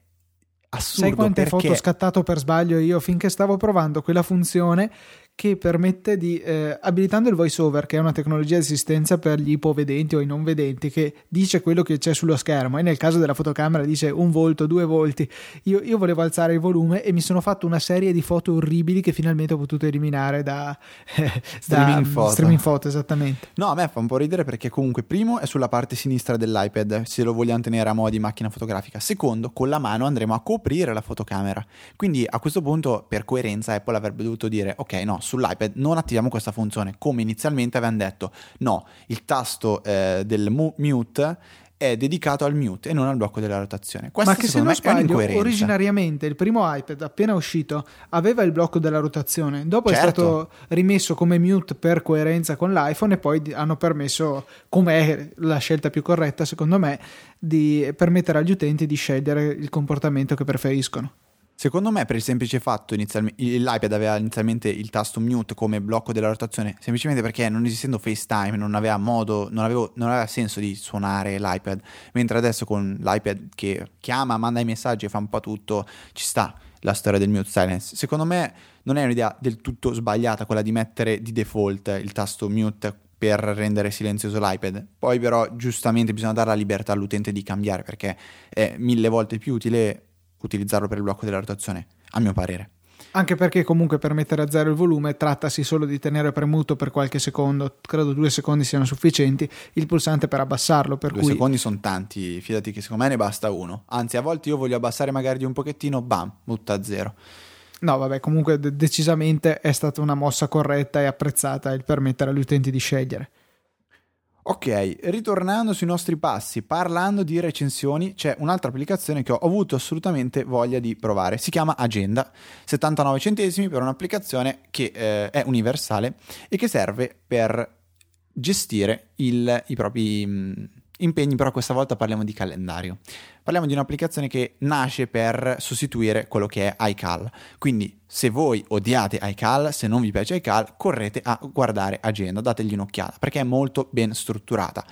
assurdo Sai quante perché... foto ho scattato per sbaglio io finché stavo provando quella funzione che permette di, eh, abilitando il voice over, che è una tecnologia di assistenza per gli ipovedenti o i non vedenti, che dice quello che c'è sullo schermo e nel caso della fotocamera dice un volto, due volti. Io, io volevo alzare il volume e mi sono fatto una serie di foto orribili che finalmente ho potuto eliminare da, eh, Streaming da photo. streaming photo, esattamente. No, a me fa un po' ridere perché comunque primo è sulla parte sinistra dell'iPad, se lo vogliamo tenere a mo' di macchina fotografica. Secondo, con la mano andremo a coprire la fotocamera. Quindi a questo punto, per coerenza, Apple avrebbe dovuto dire, ok, no, sull'iPad non attiviamo questa funzione, come inizialmente avevano detto. No, il tasto eh, del mu- mute è dedicato al mute e non al blocco della rotazione. Questa Ma che se non è sbaglio, originariamente il primo iPad appena uscito aveva il blocco della rotazione, dopo è Certo. stato rimesso come mute per coerenza con l'iPhone e poi hanno permesso, come è la scelta più corretta secondo me, di permettere agli utenti di scegliere il comportamento che preferiscono. Secondo me, per il semplice fatto, inizialmente, l'iPad aveva inizialmente il tasto mute come blocco della rotazione, semplicemente perché non esistendo FaceTime non aveva modo, non, avevo- non aveva senso di suonare l'iPad, mentre adesso con l'iPad che chiama, manda i messaggi e fa un po' tutto, ci sta la storia del mute silence. Secondo me non è un'idea del tutto sbagliata quella di mettere di default il tasto mute per rendere silenzioso l'iPad. Poi però giustamente bisogna dare la libertà all'utente di cambiare perché è mille volte più utile utilizzarlo per il blocco della rotazione, a mio parere. Anche perché comunque per mettere a zero il volume trattasi solo di tenere premuto per qualche secondo, credo due secondi siano sufficienti, il pulsante per abbassarlo, per Due cui secondi sono tanti, fidati che secondo me ne basta uno. Anzi, a volte io voglio abbassare magari di un pochettino, bam, butta a zero. no vabbè comunque de- decisamente è stata una mossa corretta e apprezzata il permettere agli utenti di scegliere. Ok, ritornando sui nostri passi, parlando di recensioni, c'è un'altra applicazione che ho avuto assolutamente voglia di provare. Si chiama Agenda, 79 centesimi per un'applicazione che eh, è universale e che serve per gestire il- i propri, mh, impegni, però questa volta parliamo di calendario. Parliamo di un'applicazione che nasce per sostituire quello che è iCal. Quindi se voi odiate iCal, se non vi piace iCal, correte a guardare Agenda, dategli un'occhiata perché è molto ben strutturata.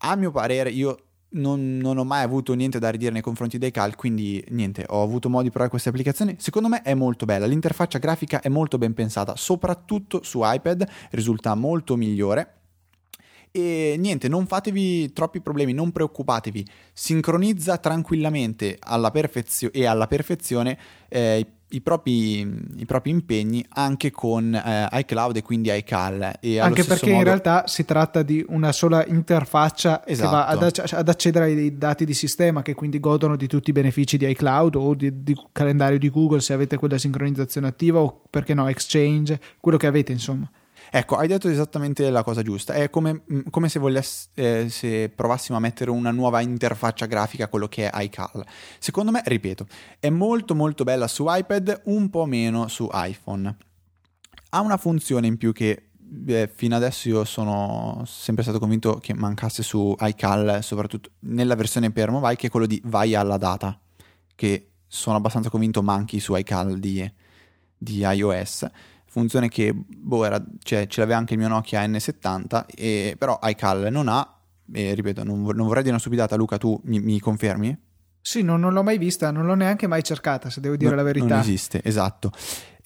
A mio parere, io non, non, ho mai avuto niente da ridire nei confronti dei cal, quindi niente, ho avuto modo di provare questa applicazione. Secondo me è molto bella, l'interfaccia grafica è molto ben pensata, soprattutto su iPad risulta molto migliore. E niente, non fatevi troppi problemi, non preoccupatevi, sincronizza tranquillamente alla perfezio- e alla perfezione eh, i propri, i propri, impegni anche con eh, iCloud e quindi iCal. E anche perché modo... in realtà si tratta di una sola interfaccia esatto. che va ad, esatto. ad, accedere ai dati di sistema che quindi godono di tutti i benefici di iCloud o di, di calendario di Google se avete quella sincronizzazione attiva o perché no Exchange, quello che avete insomma. Ecco, hai detto esattamente la cosa giusta. È come, mm, come se, voless, eh, se provassimo a mettere una nuova interfaccia grafica a quello che è iCal. Secondo me, ripeto, è molto molto bella su iPad, un po' meno su iPhone. Ha una funzione in più che eh, fino adesso io sono sempre stato convinto che mancasse su iCal, soprattutto nella versione per mobile, che è quello di vai alla data, che sono abbastanza convinto manchi su iCal di, di iOS funzione che boh, era, cioè, ce l'aveva anche il mio Nokia N70, e, però iCal non ha, e ripeto, non, non vorrei dire una stupidata, Luca, tu mi, mi confermi? Sì, non, non, l'ho mai vista, non l'ho neanche mai cercata, se devo dire no, la verità. Non esiste, esatto.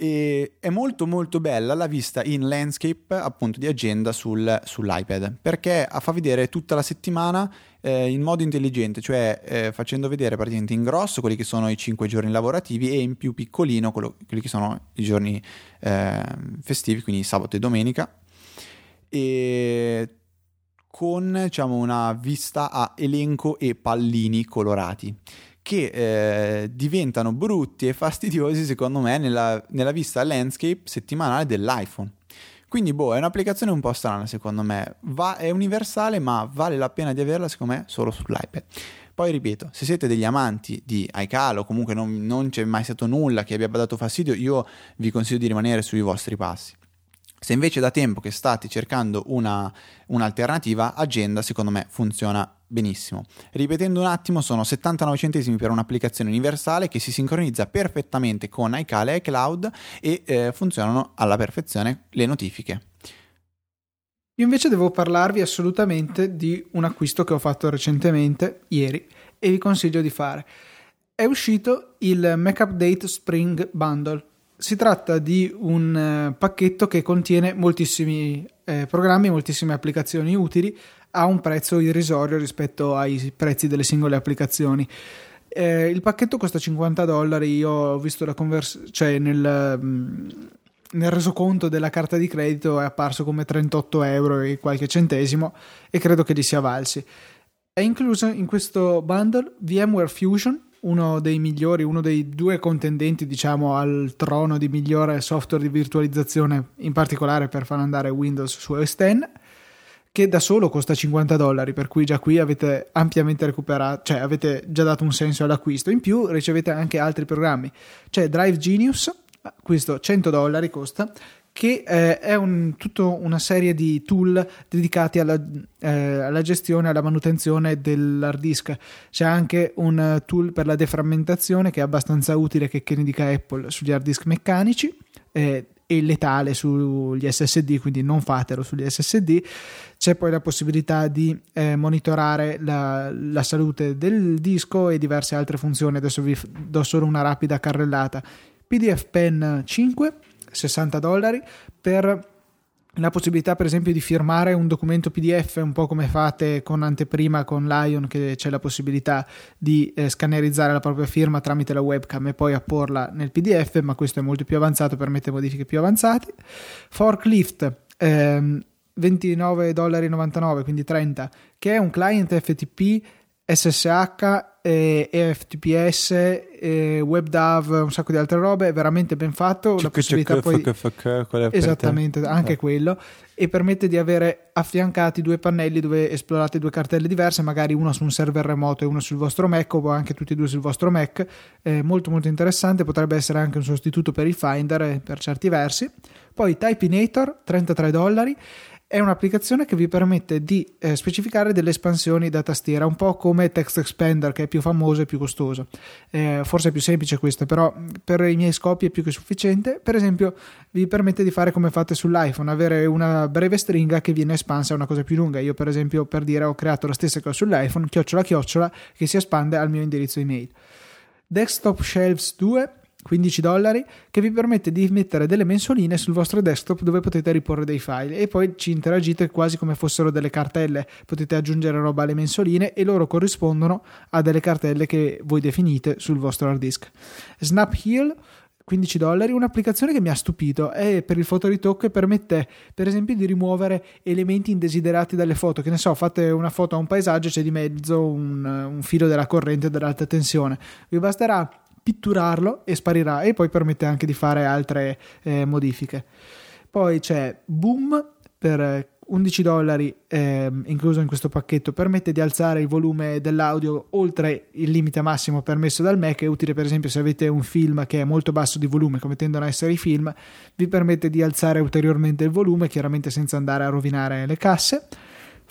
E è molto molto bella la vista in landscape appunto di agenda sul, sull'iPad, perché fa vedere tutta la settimana eh, in modo intelligente, cioè eh, facendo vedere praticamente in grosso quelli che sono i 5 giorni lavorativi e in più piccolino quello, quelli che sono i giorni eh, festivi, quindi sabato e domenica. E con diciamo, una vista a elenco e pallini colorati che eh, diventano brutti e fastidiosi secondo me nella, nella vista landscape settimanale dell'iPhone. Quindi, boh, è un'applicazione un po' strana secondo me. Va, è universale, ma vale la pena di averla secondo me solo sull'iPad. Poi ripeto, se siete degli amanti di iCal o comunque non, non c'è mai stato nulla che abbia dato fastidio, io vi consiglio di rimanere sui vostri passi. Se invece da tempo che state cercando una, un'alternativa, Agenda secondo me funziona benissimo. Ripetendo un attimo, sono 79 centesimi per un'applicazione universale che si sincronizza perfettamente con iCal e iCloud e eh, funzionano alla perfezione le notifiche. Io invece devo parlarvi assolutamente di un acquisto che ho fatto recentemente, ieri, e vi consiglio di fare. È uscito il Mac Update Spring Bundle si tratta di un eh, pacchetto che contiene moltissimi eh, programmi, moltissime applicazioni utili a un prezzo irrisorio rispetto ai prezzi delle singole applicazioni. Eh, il pacchetto costa 50 dollari, io ho visto la conversione, cioè nel, mm, nel resoconto della carta di credito è apparso come 38 euro e qualche centesimo e credo che li sia valsi. È incluso in questo bundle VMware Fusion, uno dei migliori, uno dei due contendenti, diciamo, al trono di migliore software di virtualizzazione, in particolare per far andare Windows su OS X, che da solo costa 50 dollari, per cui già qui avete ampiamente recuperato, cioè avete già dato un senso all'acquisto. In più ricevete anche altri programmi. C'è Drive Genius, questo 100 dollari costa, che eh, è un, tutta una serie di tool dedicati alla, eh, alla, gestione e alla manutenzione dell'hard disk. C'è anche un tool per la deframmentazione che è abbastanza utile, che, che ne dica Apple, sugli hard disk meccanici. Eh, e letale sugli SSD, quindi non fatelo sugli SSD. C'è poi la possibilità di eh, monitorare la, la, salute del disco e diverse altre funzioni. Adesso vi do solo una rapida carrellata. PDF Pen 5 60 dollari per la possibilità per esempio di firmare un documento PDF un po' come fate con anteprima con Lion che c'è la possibilità di eh, scannerizzare la propria firma tramite la webcam e poi apporla nel PDF ma questo è molto più avanzato permette modifiche più avanzate. Forklift ehm, 29,99 quindi 30 che è un client FTP SSH eh, EFTPS, eh, WebDAV, un sacco di altre robe, è veramente ben fatto. la possibilità poi... Esattamente, anche quello. E permette di avere affiancati due pannelli dove esplorate due cartelle diverse, magari una su un server remoto e una sul vostro Mac o anche tutti e due sul vostro Mac. È molto molto interessante, potrebbe essere anche un sostituto per il Finder per certi versi. Poi Typinator, 33 dollari è un'applicazione che vi permette di eh, specificare delle espansioni da tastiera, un po' come Text Expander che è più famoso e più costoso. Eh, forse è più semplice questo, però per i miei scopi è più che sufficiente. Per esempio, vi permette di fare come fate sull'iPhone, avere una breve stringa che viene espansa a una cosa più lunga. Io, per esempio, per dire ho creato la stessa cosa sull'iPhone, chiocciola chiocciola, che si espande al mio indirizzo email. Desktop Shelves 2 15 dollari che vi permette di mettere delle mensoline sul vostro desktop dove potete riporre dei file. E poi ci interagite quasi come fossero delle cartelle. Potete aggiungere roba alle mensoline e loro corrispondono a delle cartelle che voi definite sul vostro hard disk. Snap Heal 15 dollari, un'applicazione che mi ha stupito. È per il fotoritocco e permette per esempio di rimuovere elementi indesiderati dalle foto. Che ne so fate una foto a un paesaggio c'è di mezzo un, un filo della corrente dell'alta tensione. Vi basterà pitturarlo e sparirà e poi permette anche di fare altre eh, modifiche. Poi c'è Boom per 11 dollari eh, incluso in questo pacchetto permette di alzare il volume dell'audio oltre il limite massimo permesso dal Mac è utile per esempio se avete un film che è molto basso di volume come tendono a essere i film vi permette di alzare ulteriormente il volume chiaramente senza andare a rovinare le casse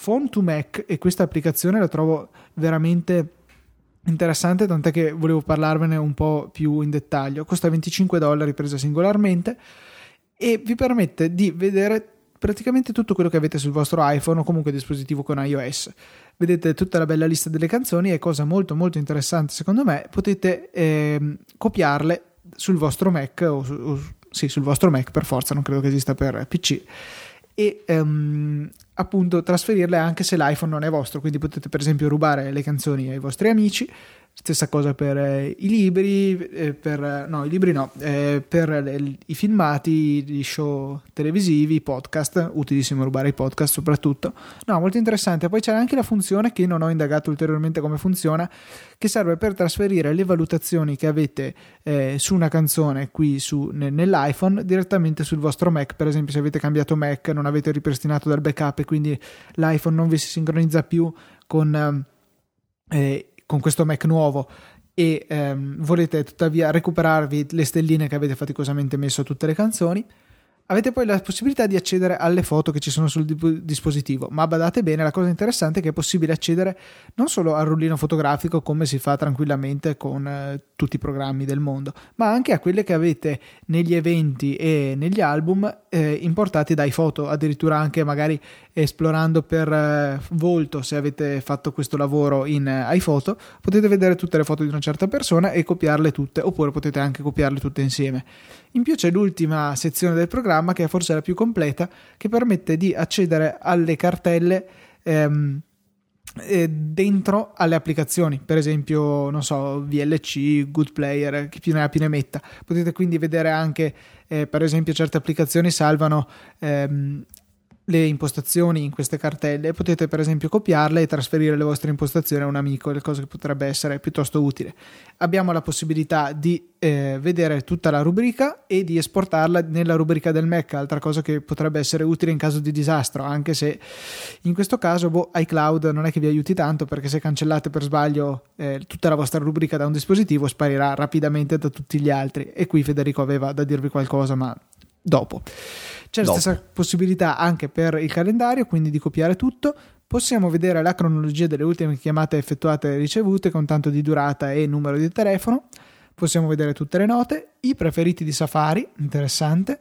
Phone to Mac e questa applicazione la trovo veramente interessante, tant'è che volevo parlarvene un po' più in dettaglio. Costa 25 dollari presa singolarmente e vi permette di vedere praticamente tutto quello che avete sul vostro iPhone o comunque dispositivo con iOS. Vedete tutta la bella lista delle canzoni e cosa molto molto interessante secondo me, potete eh, copiarle sul vostro Mac o, o sì, sul vostro Mac per forza, non credo che esista per PC e um, appunto trasferirle anche se l'iPhone non è vostro, quindi potete per esempio rubare le canzoni ai vostri amici Stessa cosa per eh, i libri, eh, per, no, i libri no, eh, per le, i filmati, gli show televisivi, i podcast, utilissimo rubare i podcast soprattutto. No, molto interessante. Poi c'è anche la funzione che non ho indagato ulteriormente come funziona, che serve per trasferire le valutazioni che avete eh, su una canzone qui su, ne, nell'iPhone direttamente sul vostro Mac. Per esempio, se avete cambiato Mac, non avete ripristinato dal backup e quindi l'iPhone non vi si sincronizza più con... Eh, con questo Mac nuovo e ehm, volete tuttavia recuperarvi le stelline che avete faticosamente messo a tutte le canzoni, avete poi la possibilità di accedere alle foto che ci sono sul dispositivo, ma badate bene, la cosa interessante è che è possibile accedere non solo al rullino fotografico come si fa tranquillamente con eh, tutti i programmi del mondo, ma anche a quelle che avete negli eventi e negli album eh, importati dai foto, addirittura anche magari esplorando per eh, volto se avete fatto questo lavoro in eh, iPhoto, potete vedere tutte le foto di una certa persona e copiarle tutte, oppure potete anche copiarle tutte insieme. In più c'è l'ultima sezione del programma che è forse la più completa che permette di accedere alle cartelle ehm, eh, dentro alle applicazioni, per esempio, non so, VLC, Good Player, chi più ne ha più ne metta. Potete quindi vedere anche, eh, per esempio, certe applicazioni salvano ehm, le impostazioni in queste cartelle potete per esempio copiarle e trasferire le vostre impostazioni a un amico, cosa che potrebbe essere piuttosto utile. Abbiamo la possibilità di eh, vedere tutta la rubrica e di esportarla nella rubrica del Mac, altra cosa che potrebbe essere utile in caso di disastro, anche se in questo caso boh, iCloud non è che vi aiuti tanto perché se cancellate per sbaglio eh, tutta la vostra rubrica da un dispositivo sparirà rapidamente da tutti gli altri e qui Federico aveva da dirvi qualcosa ma dopo. C'è la stessa possibilità anche per il calendario, quindi di copiare tutto. Possiamo vedere la cronologia delle ultime chiamate effettuate e ricevute con tanto di durata e numero di telefono. Possiamo vedere tutte le note, i preferiti di Safari, interessante,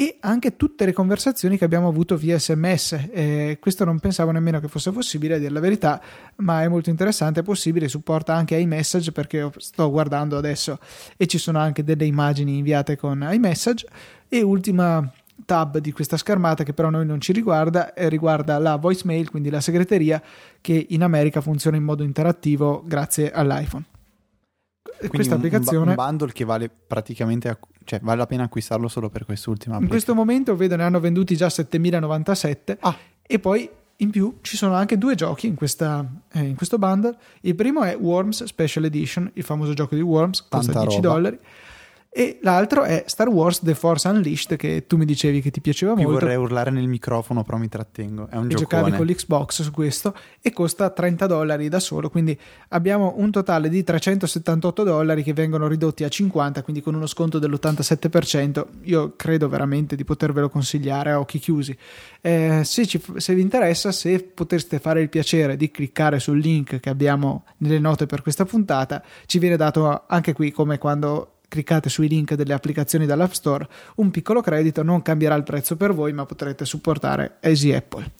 e anche tutte le conversazioni che abbiamo avuto via sms. Eh, questo non pensavo nemmeno che fosse possibile, a dire la verità, ma è molto interessante, è possibile, supporta anche iMessage perché sto guardando adesso e ci sono anche delle immagini inviate con iMessage. E ultima tab di questa schermata che però noi non ci riguarda e riguarda la voicemail, quindi la segreteria che in America funziona in modo interattivo grazie all'iPhone. Quindi questa un, applicazione un bundle che vale praticamente cioè vale la pena acquistarlo solo per quest'ultima in questo momento vedo ne hanno venduti già 7097 ah. e poi in più ci sono anche due giochi in, questa, eh, in, questo bundle il primo è Worms Special Edition il famoso gioco di Worms costa Tanta 10 roba. dollari e l'altro è Star Wars The Force Unleashed che tu mi dicevi che ti piaceva Io molto. vorrei urlare nel microfono, però mi trattengo. È un e giocavi con l'Xbox su questo e costa 30 dollari da solo quindi abbiamo un totale di 378 dollari che vengono ridotti a 50 quindi con uno sconto dell'87% io credo veramente di potervelo consigliare a occhi chiusi. Eh, se, ci- se vi interessa se potreste fare il piacere di cliccare sul link che abbiamo nelle note per questa puntata ci viene dato anche qui come quando cliccate sui link delle applicazioni dall'App Store, un piccolo credito non cambierà il prezzo per voi, ma potrete supportare Easy Apple.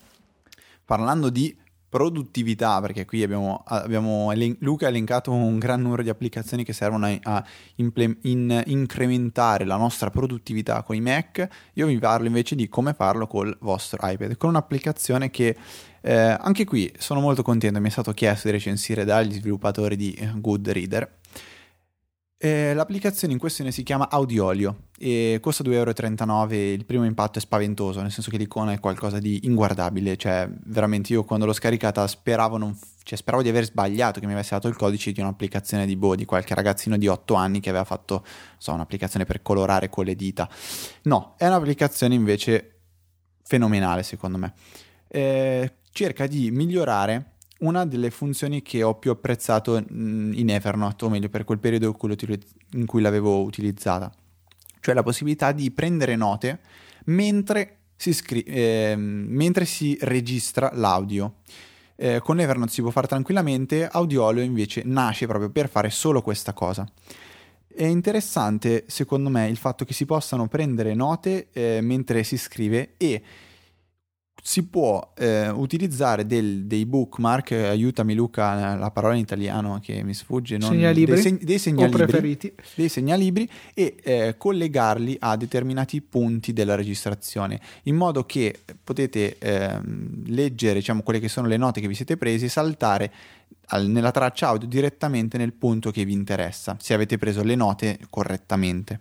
Parlando di produttività, perché qui abbiamo, abbiamo Luca ha elencato un gran numero di applicazioni che servono a, a in- incrementare la nostra produttività con i Mac, io vi parlo invece di come farlo col vostro iPad, con un'applicazione che eh, anche qui sono molto contento, mi è stato chiesto di recensire dagli sviluppatori di eh, Goodreader. Eh, l'applicazione in questione si chiama Audiolio e costa 2,39 euro. Il primo impatto è spaventoso, nel senso che l'icona è qualcosa di inguardabile. Cioè, veramente io quando l'ho scaricata speravo, non cioè, speravo di aver sbagliato, che mi avesse dato il codice di un'applicazione di boh, di qualche ragazzino di 8 anni che aveva fatto, so, un'applicazione per colorare con le dita. No, è un'applicazione invece fenomenale, secondo me. Eh, cerca di migliorare una delle funzioni che ho più apprezzato mh, in Evernote, o meglio per quel periodo in cui, l'avevo utilizzata, cioè la possibilità di prendere note mentre si, scri- ehm, mentre si registra l'audio. Eh, con Evernote si può fare tranquillamente, Audiolio invece nasce proprio per fare solo questa cosa. È interessante, secondo me, il fatto che si possano prendere note eh, mentre si scrive e si può eh, utilizzare del- dei bookmark, eh, aiutami Luca, la parola in italiano che mi sfugge, non- Segnalibri dei, seg- dei segnalibri, preferiti. dei segnalibri e eh, collegarli a determinati punti della registrazione, in modo che potete ehm, leggere diciamo, quelle che sono le note che vi siete presi e saltare al- nella traccia audio direttamente nel punto che vi interessa, se avete preso le note correttamente.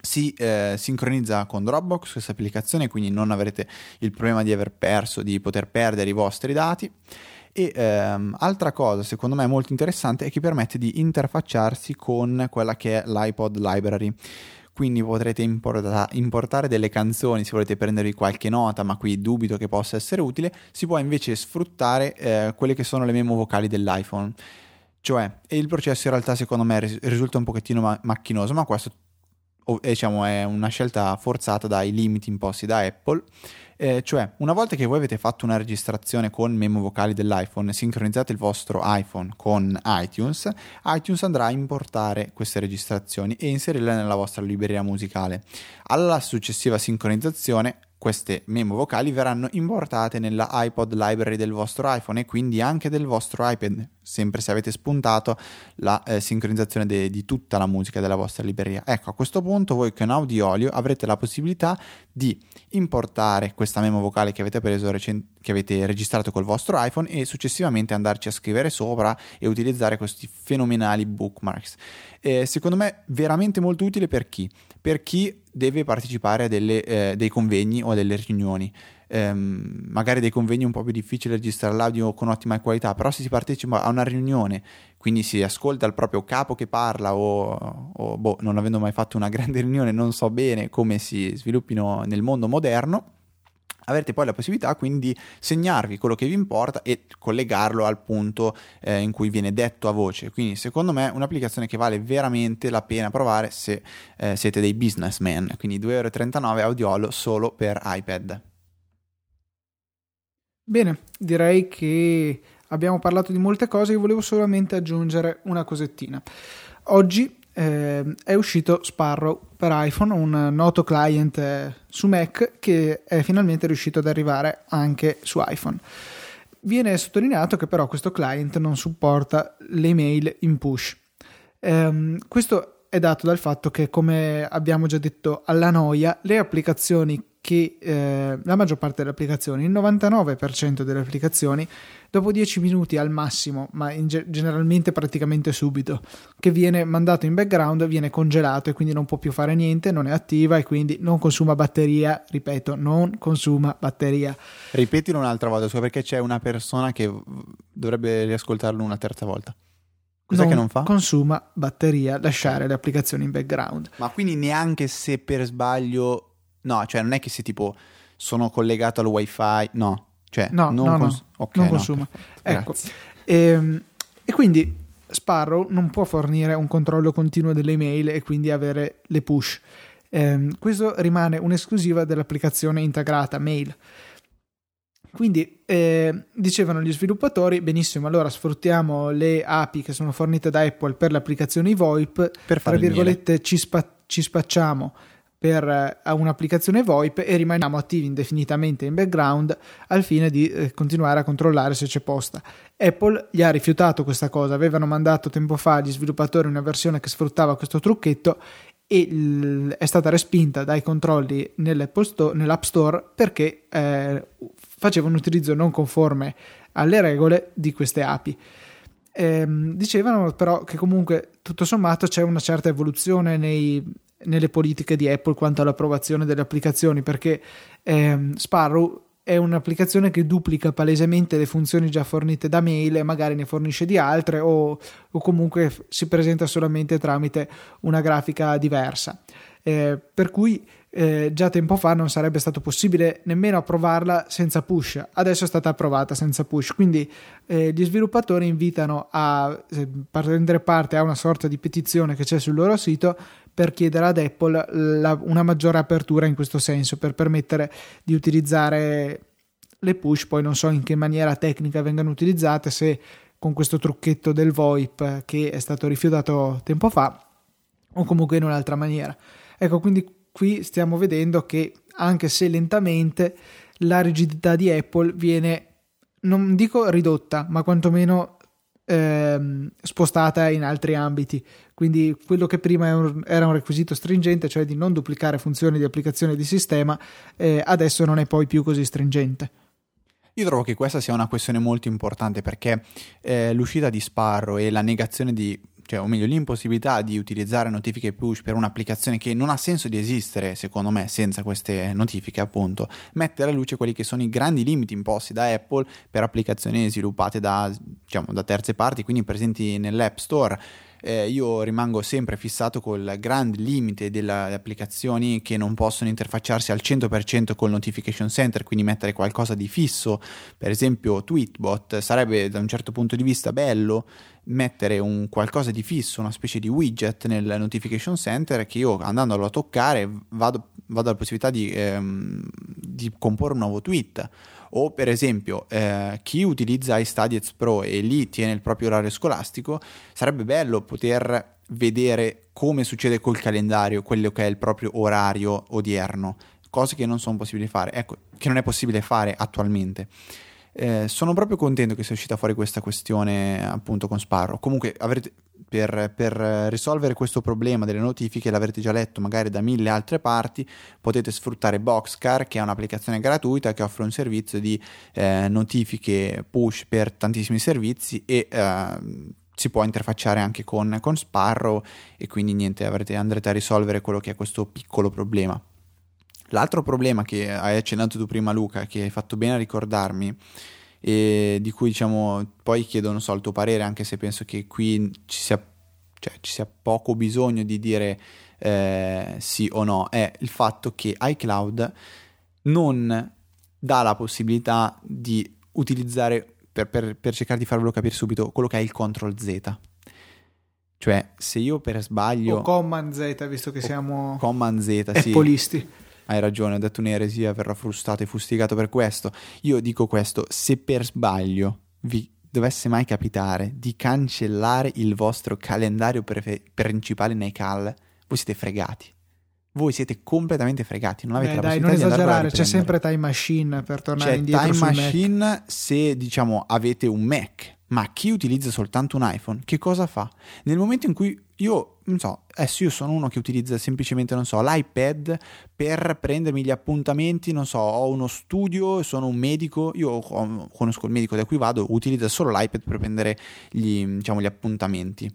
Si eh, sincronizza con Dropbox questa applicazione, quindi non avrete il problema di aver perso, di poter perdere i vostri dati. E ehm, altra cosa, secondo me molto interessante, è che permette di interfacciarsi con quella che è l'iPod Library. Quindi potrete importa- importare delle canzoni se volete prendervi qualche nota, ma qui dubito che possa essere utile. Si può invece sfruttare eh, quelle che sono le memo vocali dell'iPhone. Cioè, il processo in realtà secondo me ris- risulta un pochettino ma- macchinoso, ma questo diciamo, è una scelta forzata dai limiti imposti da Apple. Eh, cioè, una volta che voi avete fatto una registrazione con memo vocali dell'iPhone, sincronizzate il vostro iPhone con iTunes, iTunes andrà a importare queste registrazioni e inserirle nella vostra libreria musicale. Alla successiva sincronizzazione, queste memo vocali verranno importate nella iPod library del vostro iPhone e quindi anche del vostro iPad, sempre se avete spuntato la eh, sincronizzazione de- di tutta la musica della vostra libreria. Ecco, a questo punto voi con Audiolio avrete la possibilità di importare questa memo vocale che avete preso recen- che avete registrato col vostro iPhone e successivamente andarci a scrivere sopra e utilizzare questi fenomenali bookmarks. Eh, secondo me veramente molto utile per chi? Per chi deve partecipare a delle, eh, dei convegni o a delle riunioni. Ehm, magari dei convegni un po' più difficili registrare l'audio con ottima qualità, però se si partecipa a una riunione, quindi si ascolta il proprio capo che parla o, o boh, non avendo mai fatto una grande riunione non so bene come si sviluppino nel mondo moderno, avrete poi la possibilità quindi di segnarvi quello che vi importa e collegarlo al punto eh, in cui viene detto a voce. Quindi secondo me è un'applicazione che vale veramente la pena provare se eh, siete dei businessmen. Quindi 2,39 euro Audiolo solo per iPad. Bene, direi che abbiamo parlato di molte cose, io volevo solamente aggiungere una cosettina. Oggi eh, è uscito Sparrow per iPhone, un noto client eh, su Mac che è finalmente riuscito ad arrivare anche su iPhone. Viene sottolineato che però questo client non supporta le email in push. Ehm, questo è dato dal fatto che, come abbiamo già detto alla noia, le applicazioni che eh, la maggior parte delle applicazioni, il 99% delle applicazioni, dopo 10 minuti al massimo, ma ge- generalmente praticamente subito, che viene mandato in background, viene congelato e quindi non può più fare niente, non è attiva e quindi non consuma batteria, ripeto, non consuma batteria. Ripetilo un'altra volta, perché c'è una persona che dovrebbe riascoltarlo una terza volta. Cos'è non che non fa? consuma batteria, lasciare le applicazioni in background. Ma quindi neanche se per sbaglio... No, cioè non è che se tipo sono collegato al wifi... No, cioè No, non, no, cons- no, ok, non no, consuma. Ecco. E, e quindi Sparrow non può fornire un controllo continuo delle email e quindi avere le push. Ehm, questo rimane un'esclusiva dell'applicazione integrata mail. Quindi eh, dicevano gli sviluppatori: benissimo, allora sfruttiamo le API che sono fornite da Apple per le applicazioni VoIP, Per tra virgolette, ci, spa- ci spacciamo per eh, un'applicazione VoIP e rimaniamo attivi indefinitamente in background al fine di eh, continuare a controllare se c'è posta. Apple gli ha rifiutato questa cosa, avevano mandato tempo fa agli sviluppatori una versione che sfruttava questo trucchetto e il- è stata respinta dai controlli Store- nell'App Store perché eh, faceva un utilizzo non conforme alle regole di queste API. Ehm, dicevano però che comunque tutto sommato c'è una certa evoluzione nei- nelle politiche di Apple quanto all'approvazione delle applicazioni perché ehm, Sparrow è un'applicazione che duplica palesemente le funzioni già fornite da mail e magari ne fornisce di altre o, o comunque si presenta solamente tramite una grafica diversa. Eh, per cui eh, già tempo fa non sarebbe stato possibile nemmeno approvarla senza push, adesso è stata approvata senza push, quindi eh, gli sviluppatori invitano a eh, prendere parte a una sorta di petizione che c'è sul loro sito per chiedere ad Apple la- una maggiore apertura in questo senso, per permettere di utilizzare le push, poi non so in che maniera tecnica vengano utilizzate, se con questo trucchetto del VoIP che è stato rifiutato tempo fa o comunque in un'altra maniera. Ecco, quindi qui stiamo vedendo che anche se lentamente la rigidità di Apple viene, non dico ridotta, ma quantomeno ehm, spostata in altri ambiti. Quindi quello che prima era un- requisito stringente, cioè di non duplicare funzioni di applicazione di sistema, eh, adesso non è poi più così stringente. Io trovo che questa sia una questione molto importante perché eh, l'uscita di Sparrow e la negazione di, cioè, o meglio, l'impossibilità di utilizzare notifiche push per un'applicazione che non ha senso di esistere, secondo me, senza queste notifiche, appunto, mette alla luce quelli che sono i grandi limiti imposti da Apple per applicazioni sviluppate da, diciamo, da terze parti, quindi presenti nell'App Store. Eh, io rimango sempre fissato col grande limite delle applicazioni che non possono interfacciarsi al 100% col notification center, quindi mettere qualcosa di fisso, per esempio Tweetbot, sarebbe da un certo punto di vista bello mettere un qualcosa di fisso, una specie di widget nel notification center che io andandolo a toccare vado, vado alla possibilità di, ehm, di comporre un nuovo tweet o per esempio eh, chi utilizza iStudiez Pro e lì tiene il proprio orario scolastico sarebbe bello poter vedere come succede col calendario quello che è il proprio orario odierno cose che non sono possibili fare ecco che non è possibile fare attualmente. Eh, sono proprio contento che sia uscita fuori questa questione appunto con Sparrow. Comunque avrete per, per risolvere questo problema delle notifiche, l'avrete già letto magari da mille altre parti, potete sfruttare Boxcar, che è un'applicazione gratuita che offre un servizio di eh, notifiche push per tantissimi servizi e eh, si può interfacciare anche con, con Sparrow e quindi niente, avrete, andrete a risolvere quello che è questo piccolo problema. L'altro problema che hai accennato tu prima Luca, che hai fatto bene a ricordarmi, e di cui diciamo poi chiedo non so il tuo parere anche se penso che qui ci sia, cioè, ci sia poco bisogno di dire eh, sì o no è il fatto che iCloud non dà la possibilità di utilizzare per, per, per cercare di farvelo capire subito quello che è il control Z cioè se io per sbaglio O Command Z, visto che siamo command Z sì appolisti. Hai ragione, ho detto un'eresia, verrò frustato e fustigato per questo. Io dico questo, se per sbaglio vi dovesse mai capitare di cancellare il vostro calendario prefe- principale nei cal, voi siete fregati. Voi siete completamente fregati, non avete Beh, la dai, non possibilità a esagerare, c'è sempre Time Machine per tornare C'è indietro Time sul Mac. Machine se diciamo avete un Mac, ma chi utilizza soltanto un iPhone, che cosa fa? Nel momento in cui io, non so, adesso io sono uno che utilizza semplicemente, non so, l'iPad per prendermi gli appuntamenti, non so, ho uno studio, sono un medico, io conosco il medico da cui vado, utilizza solo l'iPad per prendere gli, diciamo, gli appuntamenti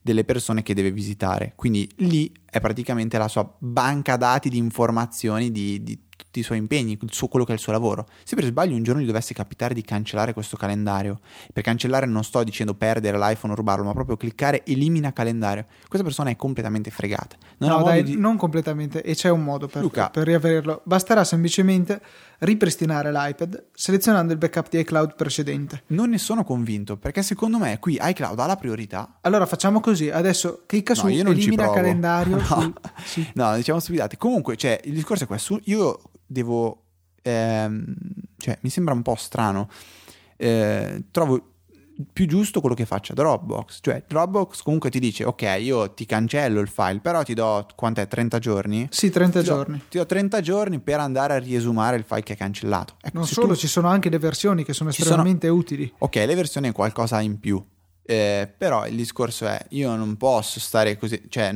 delle persone che deve visitare. Quindi lì è praticamente la sua banca dati di informazioni di, di tutti i suoi impegni, su quello che è il suo lavoro. Se per sbaglio un giorno gli dovesse capitare di cancellare questo calendario, per cancellare non sto dicendo perdere l'iPhone o rubarlo, ma proprio cliccare elimina calendario, questa persona è completamente fregata. Non no, dai, di... non completamente, e c'è un modo per, Luca, per riaverlo. Basterà semplicemente ripristinare l'iPad selezionando il backup di iCloud precedente. Non ne sono convinto, perché secondo me qui iCloud ha la priorità. Allora facciamo così, adesso clicca no, su elimina calendario. No, su... sì. no diciamo stupidate. Comunque, cioè, il discorso è questo, io devo... Ehm, cioè, mi sembra un po' strano. Eh, trovo più giusto quello che faccia Dropbox. Cioè, Dropbox comunque ti dice: Ok, io ti cancello il file, però ti do quant'è? 30 giorni? Sì, 30 ti giorni. Do, ti do 30 giorni per andare a riesumare il file che hai cancellato. Ecco, non solo, tu... ci sono anche le versioni che sono estremamente sono... utili. Ok, le versioni è qualcosa in più. Eh, però il discorso è: io non posso stare così, cioè,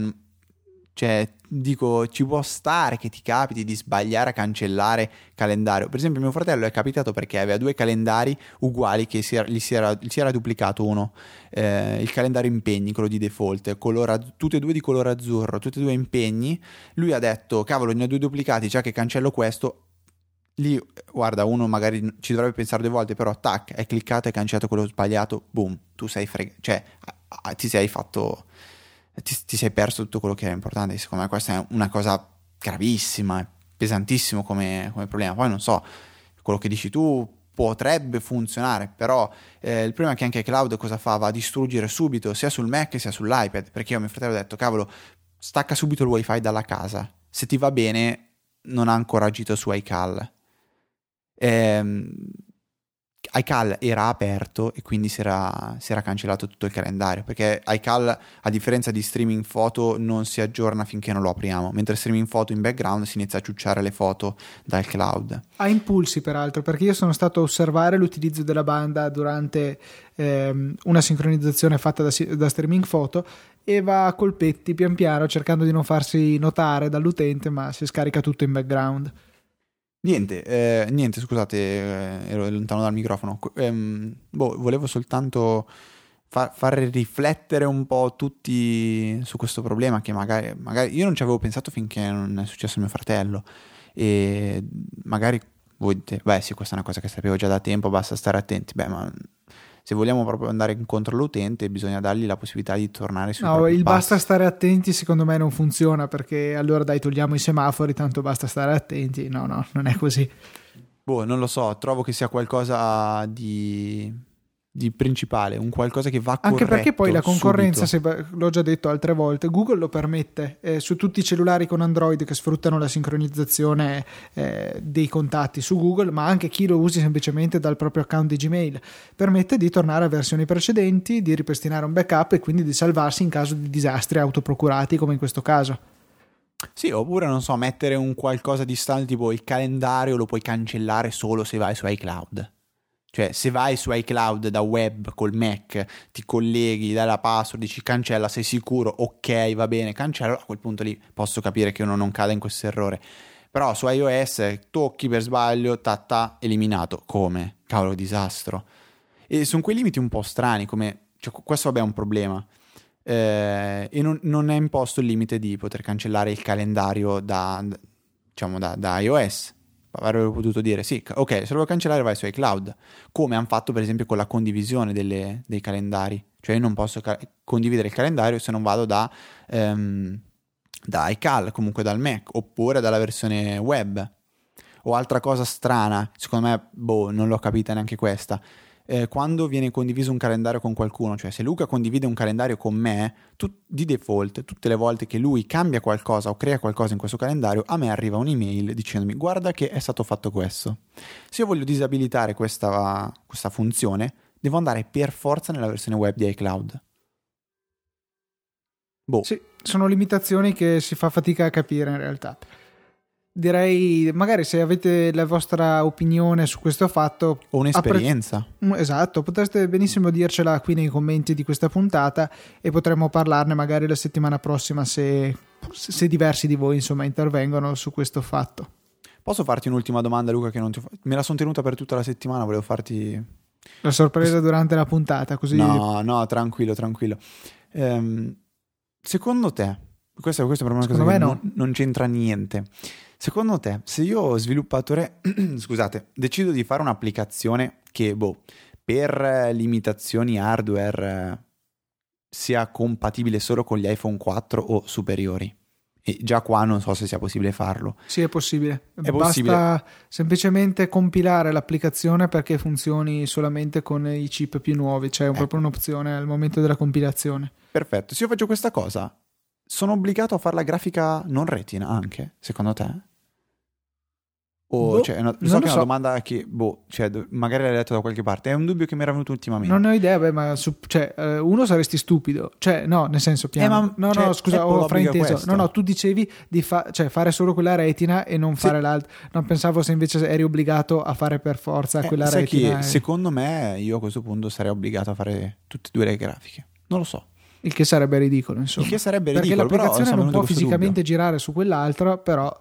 cioè, dico, ci può stare che ti capiti di sbagliare a cancellare calendario. Per esempio, mio fratello è capitato perché aveva due calendari uguali che si era, gli, si era, si era duplicato uno. Eh, il calendario impegni, quello di default, color, tutti e due di colore azzurro, tutti e due impegni. Lui ha detto, cavolo, ne ho due duplicati, già che cancello questo. Lì, guarda, uno magari ci dovrebbe pensare due volte, però tac, è cliccato e cancellato quello sbagliato, boom, tu sei fregato, cioè ti sei fatto ti, ti, sei perso tutto quello che era importante. Secondo me questa è una cosa gravissima, pesantissimo come, come problema. Poi non so, quello che dici tu potrebbe funzionare, però eh, il problema è che anche cloud cosa fa? Va a distruggere subito sia sul Mac sia sull'iPad, perché io a mio fratello ho detto, cavolo, stacca subito il wifi dalla casa, se ti va bene non ha ancora agito su iCal. Ehm, iCal era aperto e quindi si era, si era, cancellato tutto il calendario perché iCal a differenza di streaming foto non si aggiorna finché non lo apriamo mentre streaming foto in background si inizia a ciucciare le foto dal cloud. A impulsi peraltro perché io sono stato a osservare l'utilizzo della banda durante ehm, una sincronizzazione fatta da, da streaming foto e va a colpetti pian piano cercando di non farsi notare dall'utente ma si scarica tutto in background Niente, eh, niente, scusate, eh, ero lontano dal microfono. Ehm, boh, volevo soltanto far, far, riflettere un po' tutti su questo problema che magari, magari io non ci avevo pensato finché non è successo mio fratello e magari voi dite, beh sì, questa è una cosa che sapevo già da tempo, basta stare attenti. Beh, ma se vogliamo proprio andare incontro all'utente bisogna dargli la possibilità di tornare sui no, il passi. basta stare attenti secondo me non funziona perché allora dai togliamo i semafori tanto basta stare attenti no no non è così boh non lo so trovo che sia qualcosa di di principale, un qualcosa che va Anche perché poi la concorrenza, se, l'ho già detto altre volte, Google lo permette eh, su tutti i cellulari con Android che sfruttano la sincronizzazione eh, dei contatti su Google, ma anche chi lo usi semplicemente dal proprio account di Gmail, permette di tornare a versioni precedenti, di ripristinare un backup e quindi di salvarsi in caso di disastri autoprocurati come in questo caso. Sì, oppure non so, mettere un qualcosa di stante tipo il calendario lo puoi cancellare solo se vai su iCloud. Cioè, se vai su iCloud da web col Mac, ti colleghi, dai la password, dici cancella, sei sicuro, ok, va bene, cancello, a quel punto lì posso capire che uno non cada in questo errore. Però su iOS tocchi per sbaglio, ta ta, eliminato. Come? Cavolo, disastro. E sono quei limiti un po' strani, come... Cioè, questo vabbè è un problema. Eh, e non, non, è imposto il limite di poter cancellare il calendario da, diciamo, da, da iOS avrebbero potuto dire sì, ok, se lo vuoi cancellare vai su iCloud, come hanno fatto per esempio con la condivisione delle, dei calendari, cioè io non posso ca- condividere il calendario se non vado da, um, da iCal, comunque dal Mac, oppure dalla versione web. O altra cosa strana, secondo me, boh, non l'ho capita neanche questa, eh, quando viene condiviso un calendario con qualcuno, cioè se Luca condivide un calendario con me, tu, di default, tutte le volte che lui cambia qualcosa o crea qualcosa in questo calendario, a me arriva un'email dicendomi guarda che è stato fatto questo. Se io voglio disabilitare questa, questa funzione, devo andare per forza nella versione web di iCloud. Boh. Sì, sono limitazioni che si fa fatica a capire in realtà direi magari se avete la vostra opinione su questo fatto o un'esperienza. appre- esatto potreste benissimo dircela qui nei commenti di questa puntata e potremmo parlarne magari la settimana prossima se, se diversi di voi insomma intervengono su questo fatto. Posso farti un'ultima domanda Luca che non ti ho... me la sono tenuta per tutta la settimana volevo farti la sorpresa durante la puntata così no no tranquillo tranquillo. Ehm, secondo te questa, questa è una cosa che non, non c'entra niente Secondo te, se io sviluppatore, scusate, decido di fare un'applicazione che, boh, per limitazioni hardware sia compatibile solo con gli iPhone 4 o superiori, e già qua non so se sia possibile farlo. Sì, è possibile. È Basta possibile. semplicemente compilare l'applicazione perché funzioni solamente con i chip più nuovi, c'è Ecco. proprio un'opzione al momento della compilazione. Perfetto, se io faccio questa cosa, sono obbligato a fare la grafica non retina anche, secondo te? O, Boh, cioè, una- so che è una so. domanda che, boh, cioè, magari l'hai letto da qualche parte, è un dubbio che mi era venuto ultimamente. Non ho idea, beh, ma su- cioè, eh, uno saresti stupido, cioè, no, nel senso piano. Eh, ma, no, cioè, no, scusa, ho frainteso. No, no, tu dicevi di fa- cioè, fare solo quella retina e non Sì. fare l'altro. Non pensavo se invece eri obbligato a fare per forza Eh, quella sai retina. che e- secondo me io a questo punto sarei obbligato a fare tutte e due le grafiche. Non lo so. Il che sarebbe ridicolo, insomma. Il che sarebbe perché ridicolo, però l'applicazione insomma, non può fisicamente girare su quell'altro, però...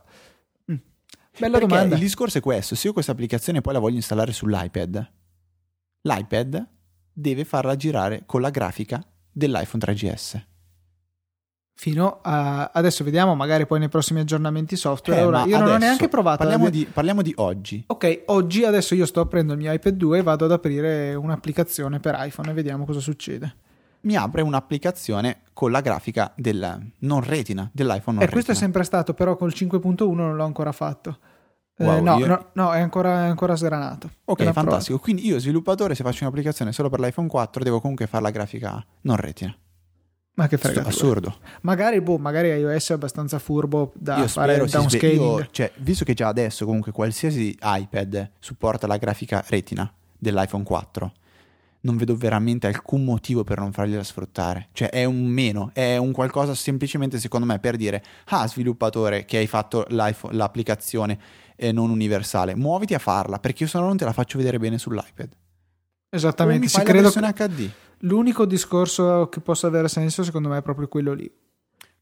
Bella Perché domanda. il discorso è questo: se io questa applicazione poi la voglio installare sull'iPad, l'iPad deve farla girare con la grafica dell'iPhone 3GS. Fino a... Adesso vediamo, magari poi nei prossimi aggiornamenti software. Eh, Ora, io non ho neanche provato. Parliamo ad- di, parliamo di oggi. Ok, oggi adesso io sto aprendo il mio iPad 2 e vado ad aprire un'applicazione per iPhone e vediamo cosa succede. Mi apre un'applicazione con la grafica del non retina dell'iPhone non E questo è retina. sempre stato, però col 5.1 non l'ho ancora fatto. Eh, Wow, no, io- no, no, è ancora, è ancora sgranato. Ok, la prova. fantastico. Quindi io, sviluppatore, se faccio un'applicazione solo per l'iPhone 4, devo comunque fare la grafica non retina. Ma che fregatura. Assurdo. Magari, boh, magari iOS è abbastanza furbo da io fare il sve- downscaling. io- cioè, visto che già adesso comunque qualsiasi iPad supporta la grafica retina dell'iPhone 4, non vedo veramente alcun motivo per non fargliela sfruttare. Cioè, è un meno, è un qualcosa semplicemente secondo me per dire, ah, sviluppatore che hai fatto l'applicazione eh, non universale, muoviti a farla, perché io se no non te la faccio vedere bene sull'iPad. Esattamente. Sì, fai la credo versione HD. L'unico discorso che possa avere senso, secondo me, è proprio quello lì.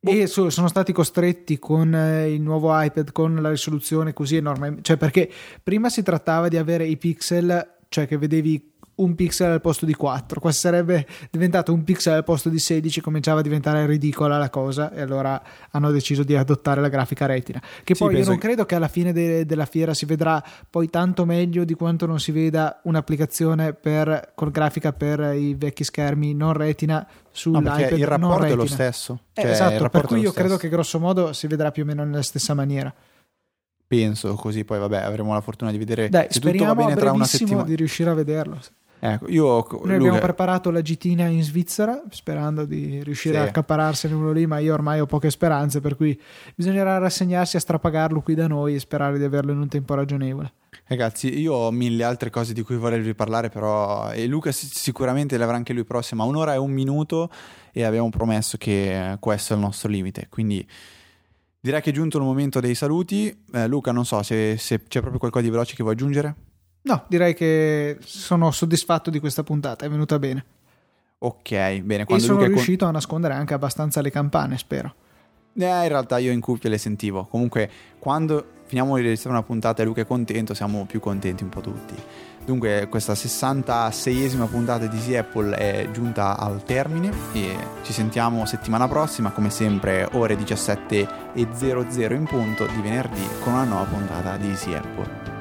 Boh. E so- sono stati costretti con eh, il nuovo iPad, con la risoluzione così enorme. Cioè, perché prima si trattava di avere i pixel, cioè che vedevi un pixel al posto di 4. Qua sarebbe diventato un pixel al posto di 16, cominciava a diventare ridicola la cosa. E allora hanno deciso di adottare la grafica retina. Che Sì, poi io non che- credo che alla fine de- della fiera si vedrà poi tanto meglio di quanto non si veda un'applicazione per, con grafica per i vecchi schermi non retina No, sull'iPad perché il rapporto è lo stesso. Eh, Cioè, esatto, per cui io credo che grosso modo si vedrà più o meno nella stessa maniera. Penso così, poi vabbè, avremo la fortuna di vedere Dai, se tutto va bene tra una settimana. di riuscire a vederlo. Ecco, io Noi Luca, abbiamo preparato la gitina in Svizzera sperando di riuscire Sì. a accappararsene uno lì, ma io ormai ho poche speranze, per cui bisognerà rassegnarsi a strapagarlo qui da noi e sperare di averlo in un tempo ragionevole. Ragazzi, io ho mille altre cose di cui vorrei parlare, però e Luca si- sicuramente le avrà anche lui prossima. Un'ora e un minuto e abbiamo promesso che questo è il nostro limite. Quindi direi che è giunto il momento dei saluti. Eh, Luca, non so se, se c'è proprio qualcosa di veloce che vuoi aggiungere. No, direi che sono soddisfatto di questa puntata, è venuta bene. Ok, bene. E Quando sono Luca è con- riuscito a nascondere anche abbastanza le campane, spero. Eh, in realtà io in cuffia le sentivo. Comunque, quando finiamo di registrare una puntata e Luca è contento, siamo più contenti un po' tutti. Dunque, questa 66esima puntata di Easy Apple è giunta al termine e ci sentiamo settimana prossima, come sempre, ore 17.00 in punto di venerdì con una nuova puntata di Easy Apple.